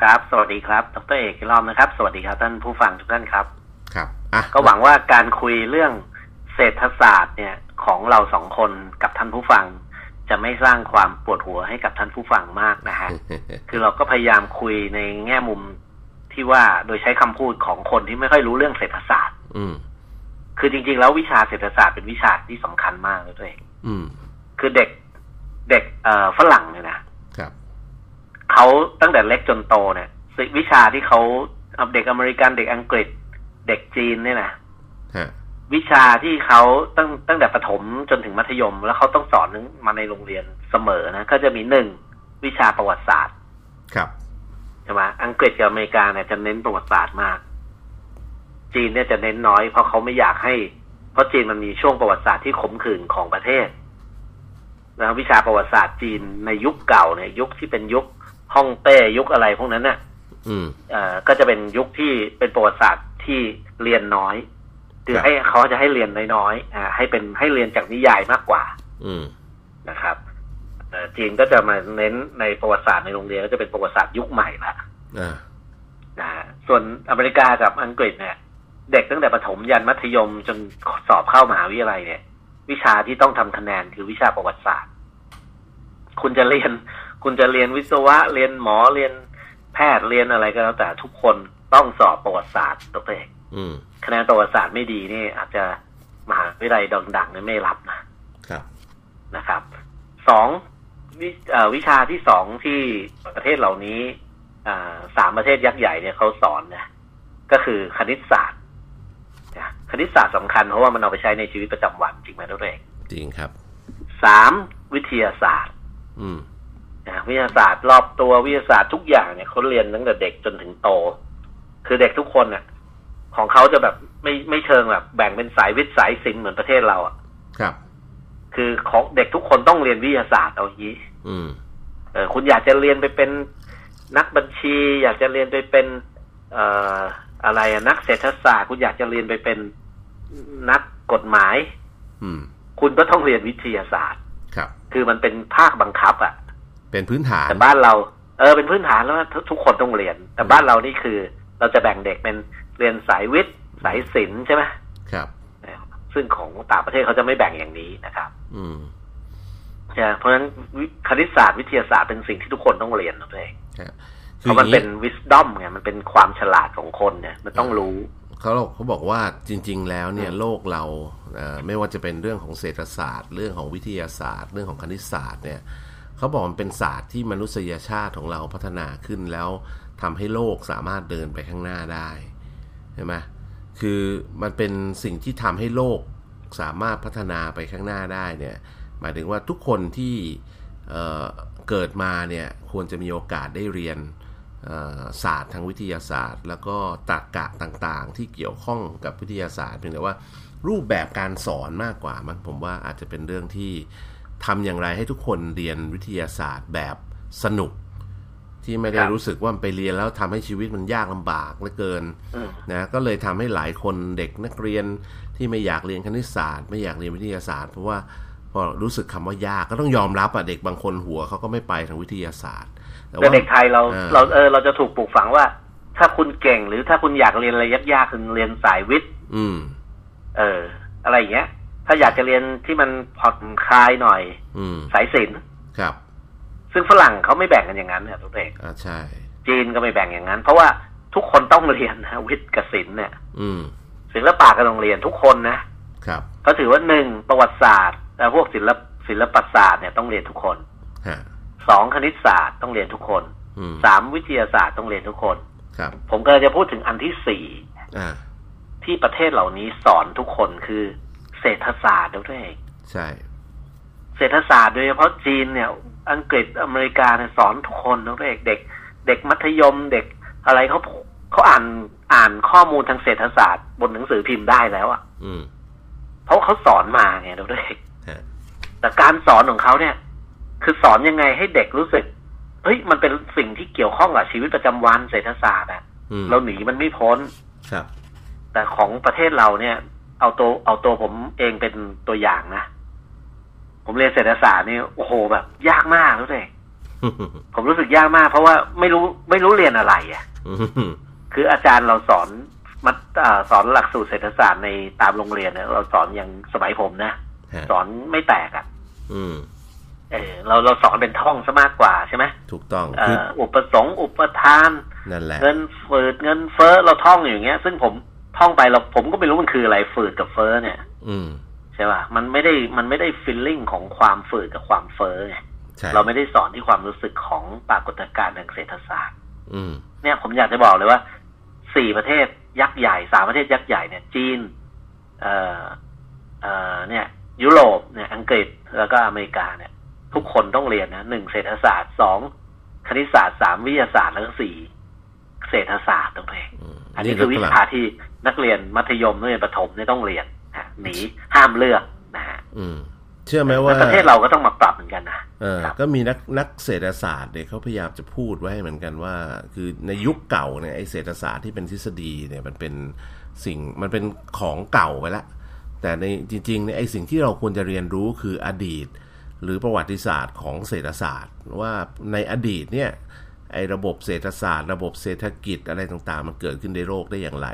ครับ สวัสดีครับดรเอกอีกรอบนะครับ สวัสดีครับท่านผู้ฟังทุกท่านครับ ครับอะก็หวังว่าการคุยเรื่องเศรษฐศาสตร์เนี่ยของเราสองคนกับท่านผู้ฟัง จะไม่สร้างความปวดหัวให้กับท่านผู้ฟังมากนะฮะคือเราก็พยายามคุยในแง่มุมที่ว่าโดยใช้คำพูดของคนที่ไม่ค่อยรู้เรื่องเศรษฐศาสตร์ อืม คือจริง ๆ แล้ววิชาเศรษฐศาสตร์เป็นวิชาที่สำคัญมากเลยตัวเองอืมคือเด็กเด็กเอ่อฝรั่งเนี่ยนะครับเขาตั้งแต่เล็กจนโตเนี่ยสิวิชาที่เขาเอาเด็กอเมริกันเด็กอังกฤษ เด็กจีนเนี่ยนะฮะวิชาที่เขาตั้งตั้งแต่ประถมจนถึงมัธยม แล้วเขาต้องสอนมาในโรงเรียนเสมอนะก็จะมีหนึ่งวิชาประวัติศาสตร์ ครับใช่ไหมอังกฤษกับอเมริกาเนี่ยจะเน้นประวัติศาสตร์มาก จีนเนี่ยจะเน้นน้อย เพราะเขาไม่อยากให้ เพราะจีนมันมีช่วงประวัติศาสตร์ที่ขมขื่นของประเทศนะวิชาประวัติศาสตร์จีนในยุคเก่าเนี่ยยุคที่เป็นยุคฮ่องเต้ยุคอะไรพวกนั้นเนี่ยอืมเอ่อก็จะเป็นยุคที่เป็นประวัติศาสตร์ที่เรียนน้อยคือครับให้เขาจะให้เรียนน้อยๆอ่าให้เป็นให้เรียนจากนิยายมากกว่า อืมนะครับเอ่อจีนก็จะมาเน้นในประวัติศาสตร์ในโรงเรียนก็จะเป็นประวัติศาสตร์ยุคใหม่ละอ่านะฮะส่วนอเมริกากับอังกฤษเนี่ย เด็กตั้งแต่ประถมยันมัธยมจนสอบเข้ามหาวิทยาลัยเนี่ย วิชาที่ต้องทำคะแนนคือวิชาประวัติศาสตร์ คุณจะเรียน คุณจะเรียนวิศวะเรียนหมอเรียนแพทย์เรียนอะไรก็แล้วแต่ทุกคนต้องสอบประวัติศาสตร์ตัวเองอืมคะแนนประวัติศาสตร์ไม่ดีนี่ อาจจะมหาวิทยาลัยดังๆเนี่ยไม่รับนะครับนะครับสองวิเอ่อวิชาที่สองที่ประเทศเหล่านี้อ่าสามประเทศยักษ์ใหญ่เนี่ยเขาสอนนะก็คือคณิตศาสตร์นะ คณิตศาสตร์สำคัญเพราะว่ามันเอาไปใช้ในชีวิตประจำวันจริงไหมทุกเองจริงครับสามวิทยาศาสตร์ อืมนะวิทยาศาสตร์รอบตัววิทยาศาสตร์ทุกอย่างเนี่ยเขาเรียนตั้งแต่เด็กจนถึงโต คือเด็กทุกคนเนี่ยของเขาจะแบบไม่ไม่เชิงแบบแบ่งเป็นสายวิทย์สายศิลป์เหมือนประเทศเราอะครับ คือของเด็กทุกคนต้องเรียนวิทยาศาสตร์เอาอย่างนี้อืมเออคุณอยากจะเรียนไปเป็นนักบัญชี อยากจะเรียนไปเป็น เอ่อ อะไรอะนักเศรษฐศาสตร์คุณอยากจะเรียนไปเป็นนักกฎหมาย อืม คุณก็ต้องเรียนวิทยาศาสตร์ ครับ คือมันเป็นภาคบังคับอะ่ะ เป็นพื้นฐานแต่บ้านเรา เออเป็นพื้นฐานแล้วทุกทุกคนต้องเรียน แต่บ้านเรานี่คือ เราจะแบ่งเด็กเป็นเรียนสายวิทย์สายศิลป์ใช่ไหมครับซึ่งของต่างประเทศเขาจะไม่แบ่งอย่างนี้นะครับ อืมใช่เพราะฉะนั้นวิคณิตศาสตร์วิทยาศาสตร์เป็นสิ่งที่ทุกคนต้องเรียนนะตัวเองครับ เพราะมันเป็น wisdom ไงมันเป็นความฉลาดของคนเนี่ย มันต้องรู้เขาเขาบอกว่าจริง ๆ แล้วเนี่ยโลกเราเอ่อไม่ว่าจะเป็นเรื่องของเศรษฐศาสตร์ เรื่องของวิทยาศาสตร์ เรื่องของคณิตศาสตร์เนี่ยเขาบอกมันเป็นศาสตร์ที่มนุษยชาติของเราพัฒนาขึ้นแล้วทำให้โลกสามารถเดินไปข้างหน้าได้ใช่ไหมคือมันเป็นสิ่งที่ทำให้โลกสามารถพัฒนาไปข้างหน้าได้เนี่ยหมายถึงว่าทุกคนที่เอ่อเกิดมาเนี่ยควรจะมีโอกาสได้เรียนเอ่อ ศาสตร์ทางวิทยาศาสตร์ แล้วก็ตรรกะต่างๆ ที่เกี่ยวข้องกับวิทยาศาสตร์เพียงแต่ว่ารูปแบบการสอนมากกว่ามันผมว่าอาจจะเป็นเรื่องที่ทำอย่างไรให้ทุกคนเรียนวิทยาศาสตร์แบบสนุก ที่ไม่ได้ครับรู้สึกว่าไปเรียนแล้วทำให้ชีวิตมันยากลำบากเหลือเกินอืมนะก็เลยทำให้หลายคนเด็กนักเรียนที่ไม่อยากเรียนคณิตศาสตร์ ไม่อยากเรียนวิทยาศาสตร์ เพราะว่าพอรู้สึกคำว่ายากก็ต้องยอมรับอะเด็กบางคนหัวเขาก็ไม่ไปทางวิทยาศาสตร์ แต่ว่าเด็กไทยเราอ่าเราเออเราจะถูกปลูกฝังว่า ถ้าคุณเก่งหรือถ้าคุณอยากเรียนอะไรยากๆคือเรียนสายวิทย์อืม เออ อะไรอย่างเงี้ย ถ้าอยากจะเรียนที่มันผ่อนคลายหน่อย อืม สายศิลป์ครับ ซึ่งฝรั่งเขาไม่แบ่งกันอย่างนั้นเนี่ยทุกเด็กอ่าใช่ จีนก็ไม่แบ่งอย่างนั้น เพราะว่าทุกคนต้องเรียนนะวิทย์กับศิลป์เนี่ย อืมศิลปะก็ต้องเรียนทุกคนนะครับเขาถือว่าหนึ่งประวัติศาสตร์แต่พวกศิลปศิลปศาสตร์เนี่ยต้องเรียนทุกคนฮะ สองคณิตศาสตร์ต้องเรียนทุกคนอืมสามวิทยาศาสตร์ต้องเรียนทุกคนครับ ผมก็เลยจะพูดถึงอันที่สี่อ่าที่ประเทศเหล่านี้สอนทุกคนคือเศรษฐศาสตร์ด้วยเองใช่ เศรษฐศาสตร์โดยเฉพาะจีนเนี่ย อังกฤษอเมริกาเนี่ยสอนทุกคนด้วยเองเด็ก เด็กมัธยมเด็กอะไรเขาเขาอ่านอ่านข้อมูลทางเศรษฐศาสตร์ บนหนังสือพิมพ์ได้แล้วอะ่ะ อืมเพราะเขาสอนมาไงด้วยเองฮะแต่การสอนของเขาเนี่ย คือสอนยังไงให้เด็กรู้สึกเฮ้ยมันเป็นสิ่งที่เกี่ยวข้องกับชีวิตประจำวันเศรษฐศาสตร์อะอืมเราหนีมันไม่พ้นครับ แต่ของประเทศเราเนี่ย เอาตัวเอาตัวผมเองเป็นตัวอย่างนะผมเรียนเศรษฐศาสตร์นี่โอ้โหแบบ ยากมากรู้เลยผมรู้สึกยากมาก เพราะว่าไม่รู้ไม่รู้เรียนอะไรอะ่ะอืมคืออาจารย์เราสอนมัดอ่าสอนหลักสูตรเศรษฐศาสตร์ในตามโรงเรียนเนี่ยเราสอนอย่างสมัยผมนะฮะสอนไม่แตกอะ่ะอืม เออเราเราสอนเป็นท่องซะมากกว่าใช่ไหมถูกต้องเอ่คือออุปสงค์อุปทานนั่นแหละเงินฝืดเงินเฟ้อเราท่องอยู่อย่างเงี้ย ซึ่งผมท่องไปเราผมก็ไม่รู้มันคืออะไรฝืดกับเฟ้อเนี่ย อืมใช่ป่ะมันไม่ได้มันไม่ได้ฟีลลิ่งของความฝืดกับความเฟ้อไงใช่เราไม่ได้สอนที่ความรู้สึกของปรากฏการณ์ทางเศรษฐศาสตร์ อืมเนี่ยผมอยากจะบอกเลยว่าสี่ประเทศยักษ์ใหญ่สามประเทศยักษ์ใหญ่เนี่ย จีน เอ่อเอ่อเนี่ย ยุโรปเนี่ยอังกฤษแล้วก็อเมริกาเนี่ย ทุกคนต้องเรียนนะหนึ่งเศรษฐศาสตร์สองคณิตศาสตร์สามวิทยาศาสตร์แล้วก็สี่เศรษฐศาสตร์ตรงนี้อันนี้คือวิชาที่นักเรียนมัธยมนักเรียนประถมเนี่ยต้องเรียนฮะหนีห้ามเลือกนะฮะอืมเชื่อไหมว่าประเทศเราก็ต้องมาปรับเหมือนกันนะเออก็มีนักนักเศรษฐศาสตร์เนี่ยเขาพยายามจะพูดไว้เหมือนกันว่า คือในยุคเก่าเนี่ยไอเศรษฐศาสตร์ที่เป็นทฤษฎีเนี่ยมันเป็นสิ่งมันเป็นของเก่าไปแล้วแต่ในจริงๆเนี่ยไอสิ่งที่เราควรจะเรียนรู้คืออดีต หรือประวัติศาสตร์ของเศรษฐศาสตร์ ว่าในอดีตเนี่ยไอ้ระบบเศรษฐศาสตร์ ระบบเศรษฐกิจอะไรต่างๆ มันเกิดขึ้นในโลกได้อย่างไร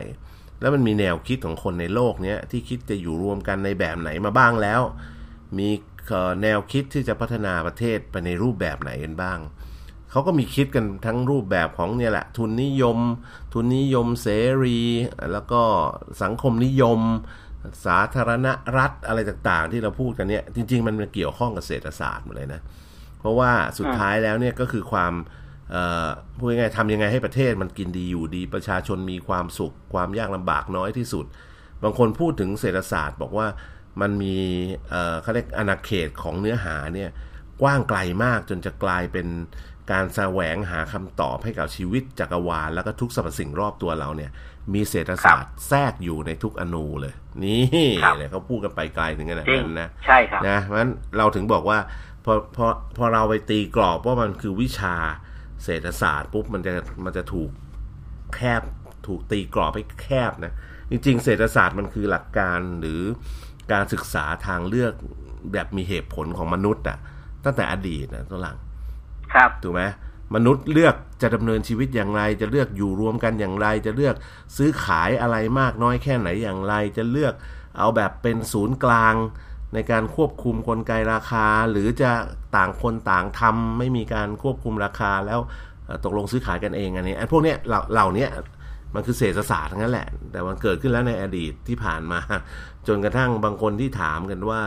แล้วมันมีแนวคิดของคนในโลกเนี้ยที่คิดจะอยู่รวมกันในแบบไหนมาบ้างแล้ว มีแนวคิดที่จะพัฒนาประเทศไปในรูปแบบไหนกันบ้างเขาก็มีคิดกันทั้งรูปแบบของเนี่ยแหละ ทุนนิยม ทุนนิยมเสรี แล้วก็สังคมนิยม สาธารณรัฐอะไรต่างๆ ที่เราพูดกันเนี่ยจริง ๆ มันเกี่ยวข้องกับเศรษฐศาสตร์หมดเลยนะ เพราะว่าสุดท้ายแล้วเนี่ยก็คือความพูดง่ายๆทำยังไงให้ประเทศมันกินดีอยู่ดี ประชาชนมีความสุข ความยากลำบากน้อยที่สุด บางคนพูดถึงเศรษฐศาสตร์ บอกว่ามันมีเขาเรียกอาณาเขตของเนื้อหาเนี่ยกว้างไกลมากจนจะกลายเป็น การแสวงหาคำตอบให้กับชีวิตจักรวาลแล้วก็ทุกสรรพสิ่งรอบตัวเราเนี่ย มีเศรษฐศาสตร์แทรกอยู่ในทุกอนูเลย นี่เลยเขาพูดกันไปไกลถึงขนาดนั้นนะใช่ครับนะเพราะฉะนั้นเราถึงบอกว่าพอพอพอเราไปตีกรอบว่ามันคือวิชาเศรษฐศาสตร์ปุ๊บมันจะมันจะถูกแคบถูกตีกรอบให้แคบนะจริง ๆ เศรษฐศาสตร์มันคือหลักการหรือการศึกษาทางเลือกแบบมีเหตุผลของมนุษย์อะตั้งแต่อดีตนะตัวหลัง ครับถูกไหมมนุษย์เลือกจะดำเนินชีวิตอย่างไร จะเลือกอยู่รวมกันอย่างไร จะเลือกซื้อขายอะไรมากน้อยแค่ไหนอย่างไร จะเลือกเอาแบบเป็นศูนย์กลาง ในการควบคุมกลไกราคา หรือจะต่างคนต่างทำไม่มีการควบคุมราคาแล้วตกลงซื้อขายกันเองอันนี้ไอ้พวกเนี้ยเหล่าเหล่านี้มันคือเศรษฐศาสตร์ทั้งนั้นแหละ แต่มันเกิดขึ้นแล้วในอดีตที่ผ่านมา จนกระทั่งบางคนที่ถามกันว่า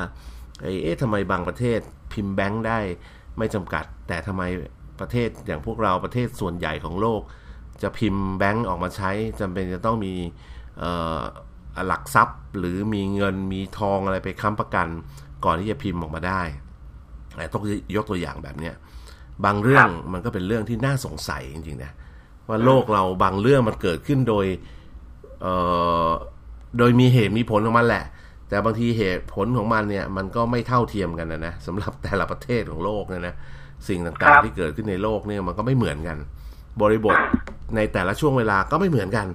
เอ๊ะทำไมบางประเทศพิมพ์แบงค์ได้ ไม่จำกัด แต่ทำไมประเทศอย่างพวกเราประเทศส่วนใหญ่ของโลก จะพิมพ์แบงค์ออกมาใช้จำเป็นจะต้องมีหลักทรัพย์ หรือมีเงินมีทองอะไรไปค้ำประกัน ก่อนที่จะพิมพ์ออกมาได้ต้องยกตัวอย่างแบบเนี้ยบางเรื่องมันก็เป็นเรื่องที่น่าสงสัยจริงๆนะว่าโลกเราบางเรื่องมันเกิดขึ้นโดยเอ่อโดยมีเหตุมีผลของมันแหละ แต่บางทีเหตุผลของมันเนี่ยมันก็ไม่เท่าเทียมกันนะนะสำหรับแต่ละประเทศของโลกเนี่ยนะสิ่งต่างๆที่เกิดขึ้นในโลกเนี่ยมันก็ไม่เหมือนกัน บริบทในแต่ละช่วงเวลาก็ไม่เหมือนกัน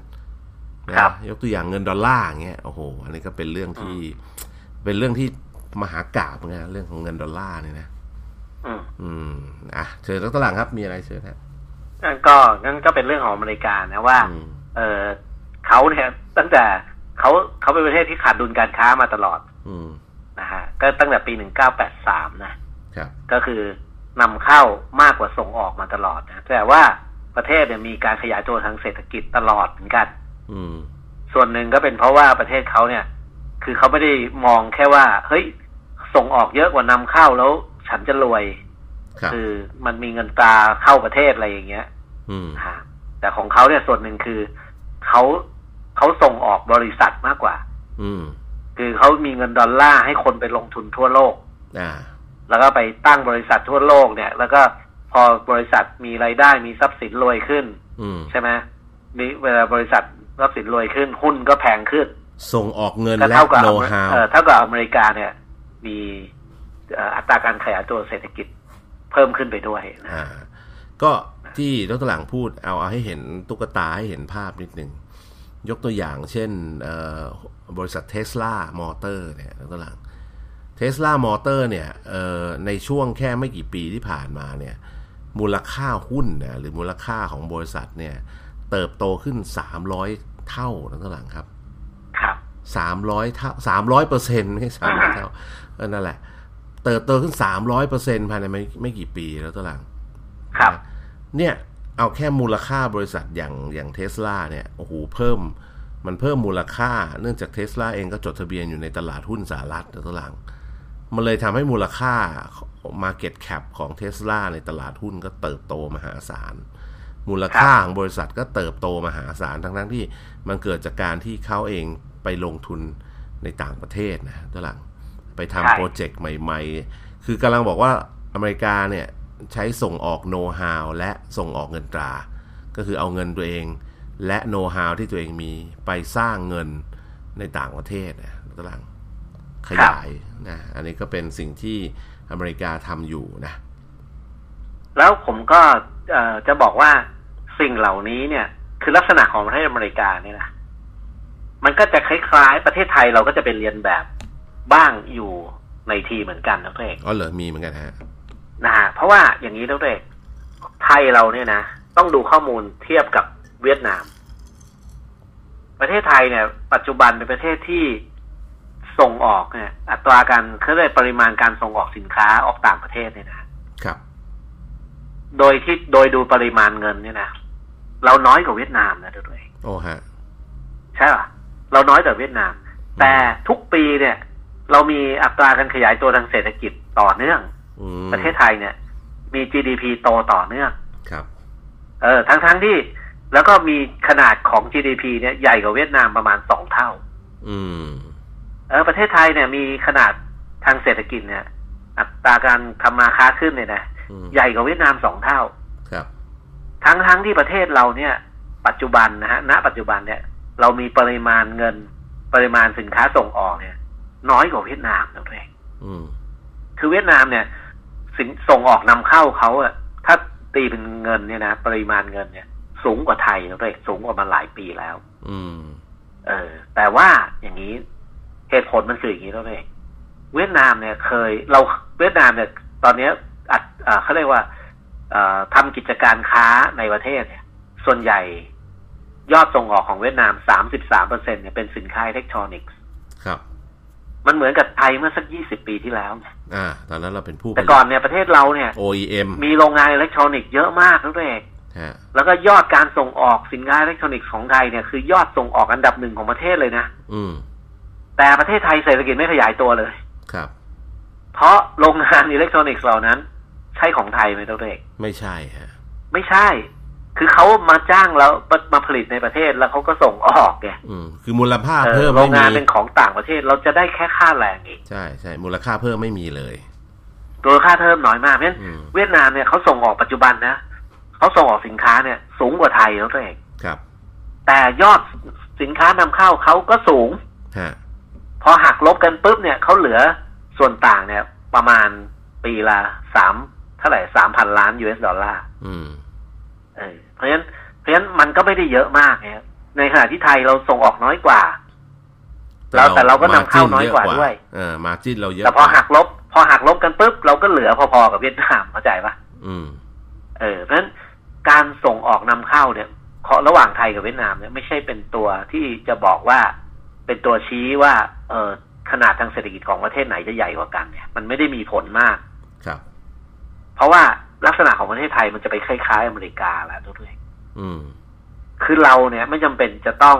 นะยกตัวอย่างเงินดอลลาร์เงี้ยโอ้โหอันนี้ก็เป็นเรื่องที่เป็นเรื่องที่มหากราบนะเรื่องของเงินดอลลาร์เนี่ยนะอืมอะเชิญดรหลังครับมีอะไรเชิญครับนั่นก็นั่นก็เป็นเรื่องของอเมริกานะว่า เออเขาเนี่ยตั้งแต่ เขาเขาเป็นประเทศที่ขาดดุลการค้ามาตลอด อืนะฮะก็ตั้งแต่ปีหนึ่งเก้าแปดสามนะครับก็คือนำเข้ามากกว่าส่งออกมาตลอดนะแต่ว่าประเทศเนี่ยมีการขยายตัวทางเศรษฐกิจตลอดเหมือนกันอืมส่วนหนึ่งก็เป็นเพราะว่าประเทศเขาเนี่ย คือเขาไม่ได้มองแค่ว่า เฮ้ย ส่งออกเยอะกว่านำเข้าแล้ว ฉันจะรวย คือมันมีเงินตราเข้าประเทศอะไรอย่างเงี้ยอืมแต่ของเขาเนี่ยส่วนหนึ่งคือเขา เขาส่งออกบริษัทมากกว่า อืม คือเขามีเงินดอลลาร์ให้คนไปลงทุนทั่วโลก อ่า แล้วก็ไปตั้งบริษัททั่วโลกเนี่ย แล้วก็พอบริษัทมีไรายได้มีทรัพย์สินรวยขึ้นใช่ไหมมีเวลาบริษัททรัพย์สินรวยขึ้น หุ้นก็แพงขึ้น ส่งออกเงินและโน้ตฮาวเท่ากับอเมริกาเนี่ย มีอัตราการขยายตัวเศรษฐกิจเพิ่มขึ้นไปด้วยนะก็ที่ดรหลังพูดเอาเอาให้เห็นตุ๊กตาให้เห็นภาพนิดหนึ่ง ยกตัวอย่างเช่นบริษัทเทสลามอเตอร์เนี่ยดรหลังเทสลามอเตอร์เนี่ยในช่วงแค่ไม่กี่ปีที่ผ่านมาเนี่ยมูลค่าหุ้นนะหรือมูลค่าของบริษัทเนี่ยเติบโตขึ้นสามร้อยเท่าดรหลังครับครับสามร้อยเท่าสามร้อยเปอร์เซ็นต์ไม่สามร้อยเท่านั่นแหละ เติบโตขึ้นสามร้อยเปอร์เซ็นต์ภายในไม่ไม่กี่ปีแล้วตัวหลังครับ เนี่ย เอาแค่มูลค่าบริษัทอย่างอย่างเทสลาเนี่ยโอ้โหเพิ่มมันเพิ่มมูลค่า เนื่องจากเทสลาเองก็จดทะเบียนอยู่ในตลาดหุ้นสหรัฐตัวหลังมันเลยทำให้มูลค่า Market Cap ของเทสลาในตลาดหุ้นก็เติบโตมหาศาลทมูลค่าของบริษัทก็เติบโตมหาศาลทั้งทั้งที่มันเกิดจากการที่เขาเองไปลงทุนในต่างประเทศนะตัวหลังไปทำโปรเจกต์ใหม่ ๆ คือกำลังบอกว่าอเมริกาเนี่ย ใช้ส่งออกโน้ตฮาวและส่งออกเงินตรา ก็คือเอาเงินตัวเอง และโน้ตฮาวที่ตัวเองมีไปสร้างเงินในต่างประเทศนะตัวหลังขยายนะอันนี้ก็เป็นสิ่งที่อเมริกาทำอยู่นะ แล้วผมก็จะบอกว่าสิ่งเหล่านี้เนี่ย คือลักษณะของประเทศอเมริกาเนี่ยนะมันก็จะคล้ายๆ ประเทศไทยเราก็จะเป็นเรียนแบบบ้างอยู่ในทีเหมือนกันนะเพื่อนอ๋อเหรอมีเหมือนกันฮะ นะฮะเพราะว่าอย่างนี้นะเพื่อนไทยเราเนี่ยนะต้องดูข้อมูลเทียบกับเวียดนาม ประเทศไทยเนี่ย ปัจจุบันเป็นประเทศที่ส่งออกเนี่ย อัตราการเขาเรียกปริมาณการส่งออกสินค้าออกต่างประเทศเนี่ยนะครับ โดยที่โดยดูปริมาณเงินเนี่ยนะเราน้อยกว่าเวียดนามนะด้วยโอ้ฮะใช่ป่ะเราน้อยกว่าเวียดนาม แต่ทุกปีเนี่ย เรามีอัตราการขยายตัวทางเศรษฐกิจต่อเนื่อง ประเทศไทยเนี่ย มี GDP โตต่อเนื่องครับเออทั้งทั้งที่แล้วก็มีขนาดของ GDP เนี่ยใหญ่กว่าเวียดนามประมาณสองเท่า อืมเออประเทศไทยเนี่ยมีขนาดทางเศรษฐกิจเนี่ย อัตราการทำมาค้าขึ้นเนี่ยนะใหญ่กว่าเวียดนามสองเท่า ครับ ทั้งทั้งที่ประเทศเราเนี่ย ปัจจุบันนะฮะณปัจจุบันเนี่ย เรามีปริมาณเงิน ปริมาณสินค้าส่งออกเนี่ย น้อยกว่าเวียดนามนะเองคือเวียดนามเนี่ย สินส่งออกนำเข้าเขาอะถ้าตีเป็นเงินเนี่ยนะปริมาณเงินเนี่ย สูงกว่าไทยนะเองสูงกว่ามาหลายปีแล้ว อืม เออ แต่ว่าอย่างนี้เหตุผลมันคืออย่างนี้แล้วเองเวียดนามเนี่ยเคย เราเวียดนามเนี่ย ตอนนี้อัดเขาเรียกว่าทำกิจการค้าในประเทศเนี่ย ส่วนใหญ่ยอดส่งออกของเวียดนามสามสิบสามเปอร์เซ็นต์เนี่ยเป็นสินค้าอิเล็กทรอนิกส์ ครับ มันเหมือนกับไทยเมื่อสักยี่สิบปีที่แล้วอ่า ตอนนั้นเราเป็นผู้แต่ก่อนเนี่ยประเทศเราเนี่ย OEM มีโรงงานอิเล็กทรอนิกส์เยอะมากนั่นเองแล้วก็ยอดการส่งออกสินค้าอิเล็กทรอนิกส์ของไทยเนี่ยคือยอดส่งออกอันดับหนึ่งของประเทศเลยนะอืม แต่ประเทศไทยเศรษฐกิจไม่ขยายตัวเลย ครับ เพราะโรงงานอิเล็กทรอนิกส์เหล่านั้น ใช่ของไทยไหมตัวเอกไม่ใช่ฮะ ไม่ใช่ คือเขามาจ้างแล้วมาผลิตในประเทศแล้วเขาก็ส่งออกไงอืมคือมูลค่าเพิ่มโรงงานเป็นของต่างประเทศเราจะได้แค่ค่าแรงเองใช่ใช่มูลค่าเพิ่มไม่มีเลยตัวค่าเพิ่มน้อยมากเพราะฉะนั้นเวียดนามเนี่ยเขาส่งออกปัจจุบันนะเขาส่งออกสินค้าเนี่ย สูงกว่าไทยแล้วตัวเองครับ แต่ยอดสินค้านำเข้าเขาก็สูงฮะพอหักลบกันปุ๊บเนี่ยเขาเหลือส่วนต่างเนี่ย ประมาณปีละสามเท่าไหร่สามพันล้านยูเอสดอลลาร์ เออเพราะฉะนั้นเพราะฉะนั้นมันก็ไม่ได้เยอะมากเนี่ยในขณะที่ไทยเราส่งออกน้อยกว่าเราแต่เราก็นำเข้าน้อยกว่าด้วย เออมาจิ้นเราเยอะแต่พอหักลบ พอหักลบกันปุ๊บเราก็เหลือพอๆกับเวียดนามเข้าใจปะอืม เออเพราะฉะนั้นการส่งออกนำเข้าเนี่ยระหว่างไทยกับเวียดนามเนี่ยไม่ใช่เป็นตัวที่จะบอกว่าเป็นตัวชี้ว่า เออขนาดทางเศรษฐกิจของประเทศไหนจะใหญ่กว่ากันเนี่ย มันไม่ได้มีผลมาก ครับ เพราะว่าลั กษณะของประเทศไทยมันจะไปคล้ายๆ อเมริกาแล้วทุกท่านอืมคือเราเนี่ยไม่จำเป็นจะต้อง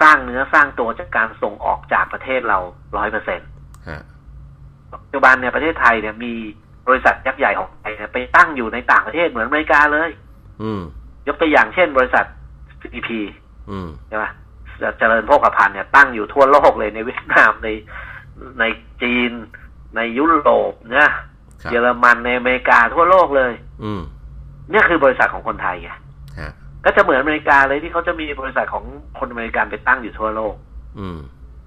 สร้างเนื้อสร้างตัวจากการส่งออกจากประเทศเราร้อยเปอร์เซ็นต์ปัจจุบันเนี่ยประเทศไทยเนี่ยมีบริษัทยักษ์ใหญ่ของไทยไปตั้งอยู่ในต่างประเทศเหมือนอเมริกาเลย อืมยกตัวอย่างเช่น บริษัท CP ใช่ไหมเจริญโภคภัณฑ์เนี่ยตั้งอยู่ทั่วโลกเลยในเวียดนามในในจีน ในยุโรปเนี่ย เยอรมันในอเมริกาทั่วโลกเลย อืมเนี่ยคือบริษัทของคนไทยไงก็จะเหมือนอเมริกาเลยที่เขาจะมีบริษัทของคนอเมริกันไปตั้งอยู่ทั่วโลก อืม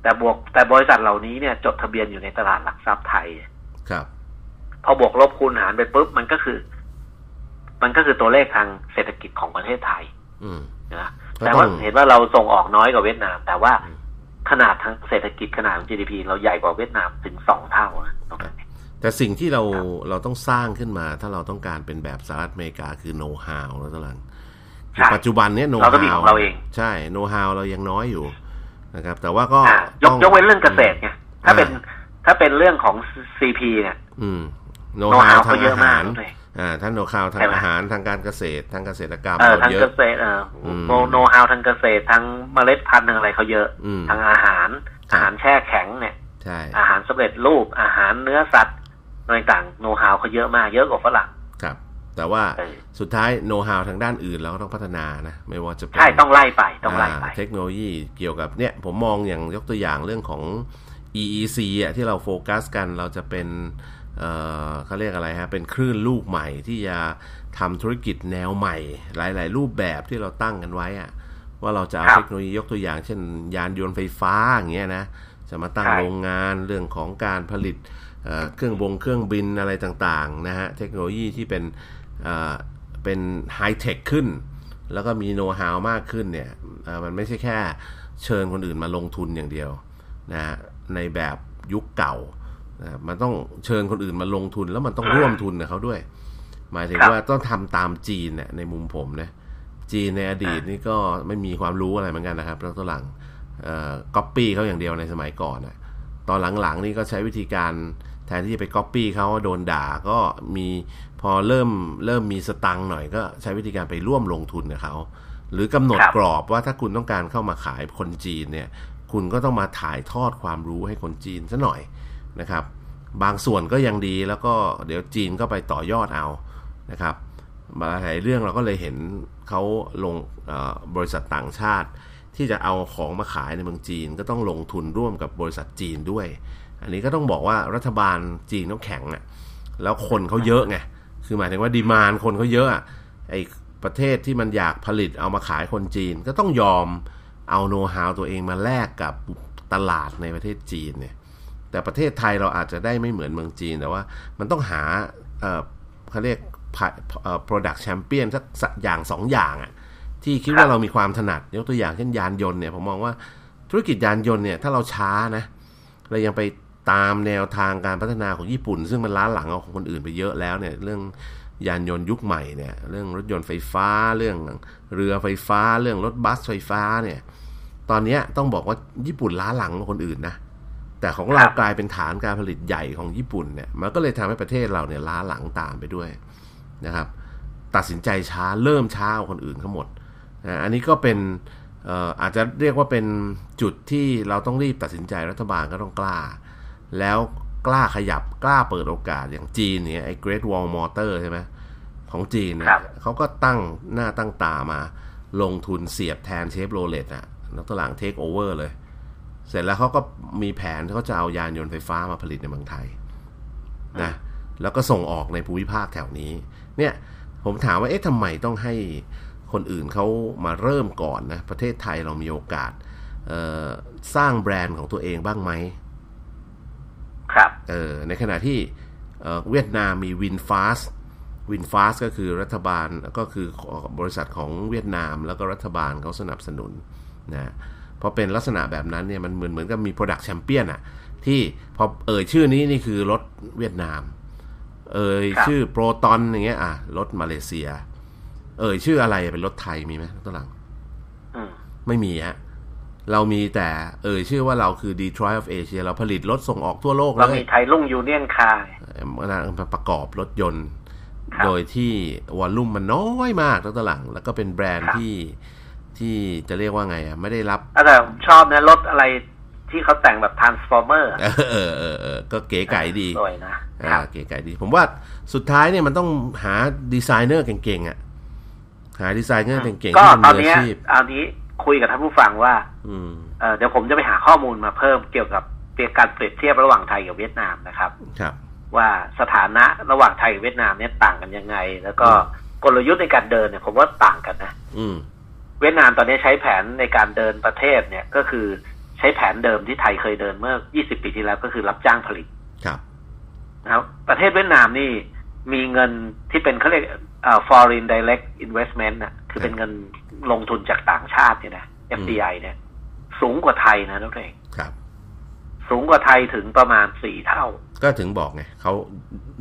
แต่บวกแต่บริษัทเหล่านี้เนี่ย จดทะเบียนอยู่ในตลาดหลักทรัพย์ไทย ครับ พอบวกลบคูณหารไปปุ๊บมันก็คือ มันก็คือตัวเลขทางเศรษฐกิจของประเทศไทย อืมนะแต่ว่าเห็นว่าเราส่งออกน้อยกว่าเวียดนาม แต่ว่าขนาดทางเศรษฐกิจขนาดของ GDP เราใหญ่กว่าเวียดนามถึงสองเท่า แต่สิ่งที่เราเราต้องสร้างขึ้นมา ถ้าเราต้องการเป็นแบบสหรัฐอเมริกาคือโน้ตฮาวแล้วตลังปัจจุบันเนี้ยโน้ตฮาวเราเองใช่โน้ตฮาวเรายังน้อยอยู่นะครับ แต่ว่าก็ยกยกเว้นเรื่องเกษตรไงถ้าเป็นถ้าเป็นเรื่องของ CP เนี่ยอืมโน้ตฮาวทางอาหารอ่าท่านโนคาวทางอาหารทางการเกษตรทางเกษตรกรรมเออทางเกษตรเออโนโนฮาวทางเกษตรทางเมล็ดพันธุ์ทางอะไรเขาเยอะทางอาหารอาหารแช่แข็งเนี่ยใช่อาหารสำเร็จรูปอาหารเนื้อสัตว์อะไร ต่างโนฮาวเขาเยอะมากเยอะกว่าฝรั่งครับ แต่ว่าเออสุดท้ายโน้ตฮาวทางด้านอื่นเราก็ต้องพัฒนานะ ไม่ว่าจะเป็นใช่ต้องไล่ไปต้องไล่ไปอ่าเทคโนโลยีเกี่ยวกับเนี่ยผมมองอย่างยกตัวอย่างเรื่องของ EEC อะที่เราโฟกัสกันเราจะเป็นเอ่อเขาเรียกอะไรฮะ เป็นคลื่นลูกใหม่ที่จะทำธุรกิจแนวใหม่ หลาย ๆ รูปแบบที่เราตั้งกันไว้อะว่าเราจะเอาครับเทคโนโลยียกตัวอย่างเช่น ยานยนต์ไฟฟ้าอย่างเงี้ยนะ จะมาตั้งใช่โรงงานเรื่องของการผลิต เอ่อเครื่องบงเครื่องบินอะไรต่างๆนะฮะเทคโนโลยีที่เป็นเอ่อเป็นไฮเทคขึ้น แล้วก็มีโน้ตฮาวมากขึ้นเนี่ยเอ่อมันไม่ใช่แค่เชิญคนอื่นมาลงทุนอย่างเดียวนะฮะในแบบยุคเก่านะมันต้องเชิญคนอื่นมาลงทุนแล้วมันต้องร่วมทุนกับเขาด้วย หมายถึงครับว่าต้องทำตามจีนเนี่ยในมุมผมนะจีนในอดีตนี่ก็ไม่มีความรู้อะไรเหมือนกันนะครับแล้วตัวหลังก๊อปปี้เขาอย่างเดียวในสมัยก่อนนะตอนหลังๆนี่ก็ใช้วิธีการ แทนที่จะไปก๊อปปี้เขาโดนด่าก็มีพอเริ่มเริ่มมีสตังค์หน่อยก็ใช้วิธีการไปร่วมลงทุนกับเขาหรือกำหนดครับกรอบว่าถ้าคุณต้องการเข้ามาขายคนจีนเนี่ยคุณก็ต้องมาถ่ายทอดความรู้ให้คนจีนซะหน่อยนะครับ บางส่วนก็ยังดีแล้วก็เดี๋ยวจีนก็ไปต่อยอดเอานะครับมาหลายเรื่องเราก็เลยเห็นเขาลงเอ่อบริษัทต่างชาติ ที่จะเอาของมาขายในเมืองจีน ก็ต้องลงทุนร่วมกับบริษัทจีนด้วย อันนี้ก็ต้องบอกว่ารัฐบาลจีนต้องแข็งอะแล้วคนเขาเยอะไงคือหมายถึงว่าดีมานคนเขาเยอะอะไอประเทศที่มันอยากผลิตเอามาขายคนจีน ก็ต้องยอมเอาโน้ตฮาวตัวเองมาแลกกับตลาดในประเทศจีนเนี่ยแต่ประเทศไทยเราอาจจะได้ไม่เหมือนเมืองจีนแต่ว่ามันต้องหาเอ่อเขาเรียก product champion สักสักอย่างสองอย่างอะ ที่คิดว่าเรามีความถนัด ยกตัวอย่างเช่นยานยนต์เนี่ยผมมองว่าธุรกิจยานยนต์เนี่ยถ้าเราช้านะเรายังไปตามแนวทางการพัฒนาของญี่ปุ่น ซึ่งมันล้าหลังเอาของคนอื่นไปเยอะแล้วเนี่ยเรื่องยานยนต์ยุคใหม่เนี่ยเรื่องรถยนต์ไฟฟ้า เรื่องเรือไฟฟ้า เรื่องรถบัสไฟฟ้าเนี่ยตอนนี้ต้องบอกว่าญี่ปุ่นล้าหลังคนอื่นนะแต่ของเรากลายเป็นฐานการผลิตใหญ่ของญี่ปุ่นเนี่ยมันก็เลยทำให้ประเทศเราเนี่ยล้าหลังตามไปด้วยนะครับ ตัดสินใจช้าเริ่มช้ากว่าคนอื่นเขาหมด อันนี้ก็เป็นเอ่ออาจจะเรียกว่าเป็นจุดที่เราต้องรีบตัดสินใจรัฐบาลก็ต้องกล้า แล้วกล้าขยับกล้าเปิดโอกาสอย่างจีนเนี่ยไอ้ Great Wall Motor ใช่ไหมของจีนเนี่ครัยบเขาก็ตั้งหน้าตั้งตามาลงทุนเสียบแทนเชฟโรเลตอะแล้วตอนหลังเทคโอเวอร์เลย เสร็จแล้วเขาก็มีแผนที่เขาจะเอายานยนต์ไฟฟ้ามาผลิตในเมืองไทยนะแล้วก็ส่งออกในภูมิภาคแถวนี้ เนี่ยผมถามว่าเอ๊ะทำไมต้องให้ คนอื่นเขามาเริ่มก่อนนะประเทศไทยเรามีโอกาสเอ่อสร้างแบรนด์ของตัวเองบ้างไหมครับเออในขณะที่เอ่อเวียดนามมีวินฟาสวินฟาสก็คือรัฐบาลก็คือบริษัทของเวียดนามแล้วก็รัฐบาลเขาสนับสนุนนะพอเป็นลักษณะแบบนั้นเนี่ยมันเหมือนเหมือนกับมี Product Champion อะที่พอเอ่ยชื่อนี้นี่คือรถเวียดนาม เอ่ยครับชื่อโปรตอนอย่างเงี้ยอะรถมาเลเซีย เอ่ยชื่ออะไรเป็นรถไทยมีไหมตัวหลังอืมไม่มีฮะเรามีแต่เอ่ยชื่อว่าเราคือ Detroit of Asia เราผลิตรถส่งออกทั่วโลกเลเรายมีไทยรุ่งยูเนียนคายมาประกอบรถยนต์ครับโดยที่วอลลุ่มมันน้อยมากแล้วตอนหลัง แล้วก็เป็นแบรนด์ครับที่ที่จะเรียกว่าไงอะ ไม่ได้รับแต่ผมชอบนะรถอะไรที่เขาแต่งแบบ Transformer เออเออเออเออก็เก๋ไก๋ดีสวยนะอ่ารับเก๋ไก๋ดี ผมว่าสุดท้ายเนี่ยมันต้องหาดีไซเนอร์เก่งๆอะ หาดีไซเนอร์เก่งๆก็ที่เป็นมืออาชีพตอนเนี้ยอันนี้คุยกับท่านผู้ฟังว่า อืมเอ่อเดี๋ยวผมจะไปหาข้อมูลมาเพิ่มเกี่ยวกับเกี่ยวกับการเปรียบเทียบระหว่างไทยกับเวียดนามนะครับ ครับ ว่าสถานะระหว่างไทยกับเวียดนามเนี่ยต่างกันยังไง แล้วก็กลยุทธ์ในการเดินเนี่ย ผมว่าต่างกันนะอืมเวียดนามตอนนี้ใช้แผนในการเดินประเทศเนี่ยก็คือใช้แผนเดิมที่ไทยเคยเดินเมื่อ 20 ปีที่แล้วก็คือรับจ้างผลิต ครับนะครับประเทศเวียดนามนี่ มีเงินที่เป็นเขาเรียกเอ่อ foreign direct investment น่ะคือเป็นเงินลงทุนจากต่างชาติเนี่ยนะ FDI เนี่ย สูงกว่าไทยนะนั่นเองครับ สูงกว่าไทยถึงประมาณสี่เท่า ก็ถึงบอกไงเขา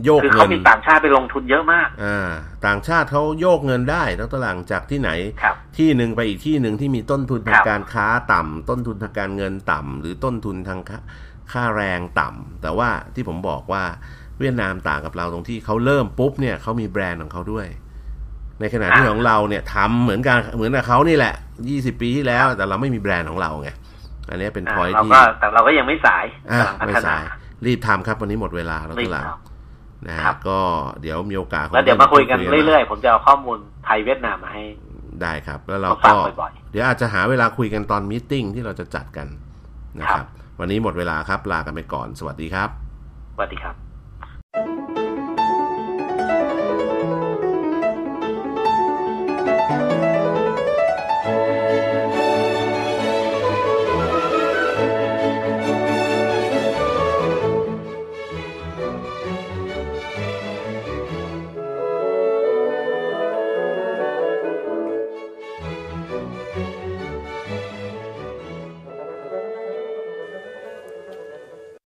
โยกคือเงิเขานมีต่างชาติไปลงทุนเยอะมาก อ่า ต่างชาติเขาโยกเงินได้แล้วตอนหลังจากที่ไหนครับที่หนึ่งไปอีกที่หนึ่งที่มีต้นทุนทาคงรับการค้าต่ำต้นทุนทางการเงินต่ำหรือต้นทุนทางค่าค่าแรงต่ำแต่ว่าที่ผมบอกว่า เวียดนามต่างกับเราตรงที่เขาเริ่มปุ๊บเนี่ยเขามีแบรนด์ของเขาด้วย ในขณะที่ของเราเนี่ยทำเหมือนกันเหมือนกับเขานี่แหละยี่สิบปีที่แล้ว แต่เราไม่มีแบรนด์ของเราไงอันนี้เป็นอ่าพอยเราที่ก็แต่เราก็ยังไม่สายอะกำลังพัไม่ฒนาสาย รีบทำครับวันนี้หมดเวลาแล้วรีตบหลังเอานะฮะครับก็เดี๋ยวมีโอกาสแล้วเดี๋ยวมาคุยกันเรื่อยๆ ผมจะเอาข้อมูลไทยเวียดนามมาให้ๆได้ครับ แล้วเรามาฟัก็งบ่อยเดี๋ยวอาจจะหาเวลาคุยกันตอนมีตติ้งที่เราจะจัดกันนะคครัรับบวันนี้หมดเวลาครับลากันไปก่อน สวัสดีครับๆสวัสดีครับ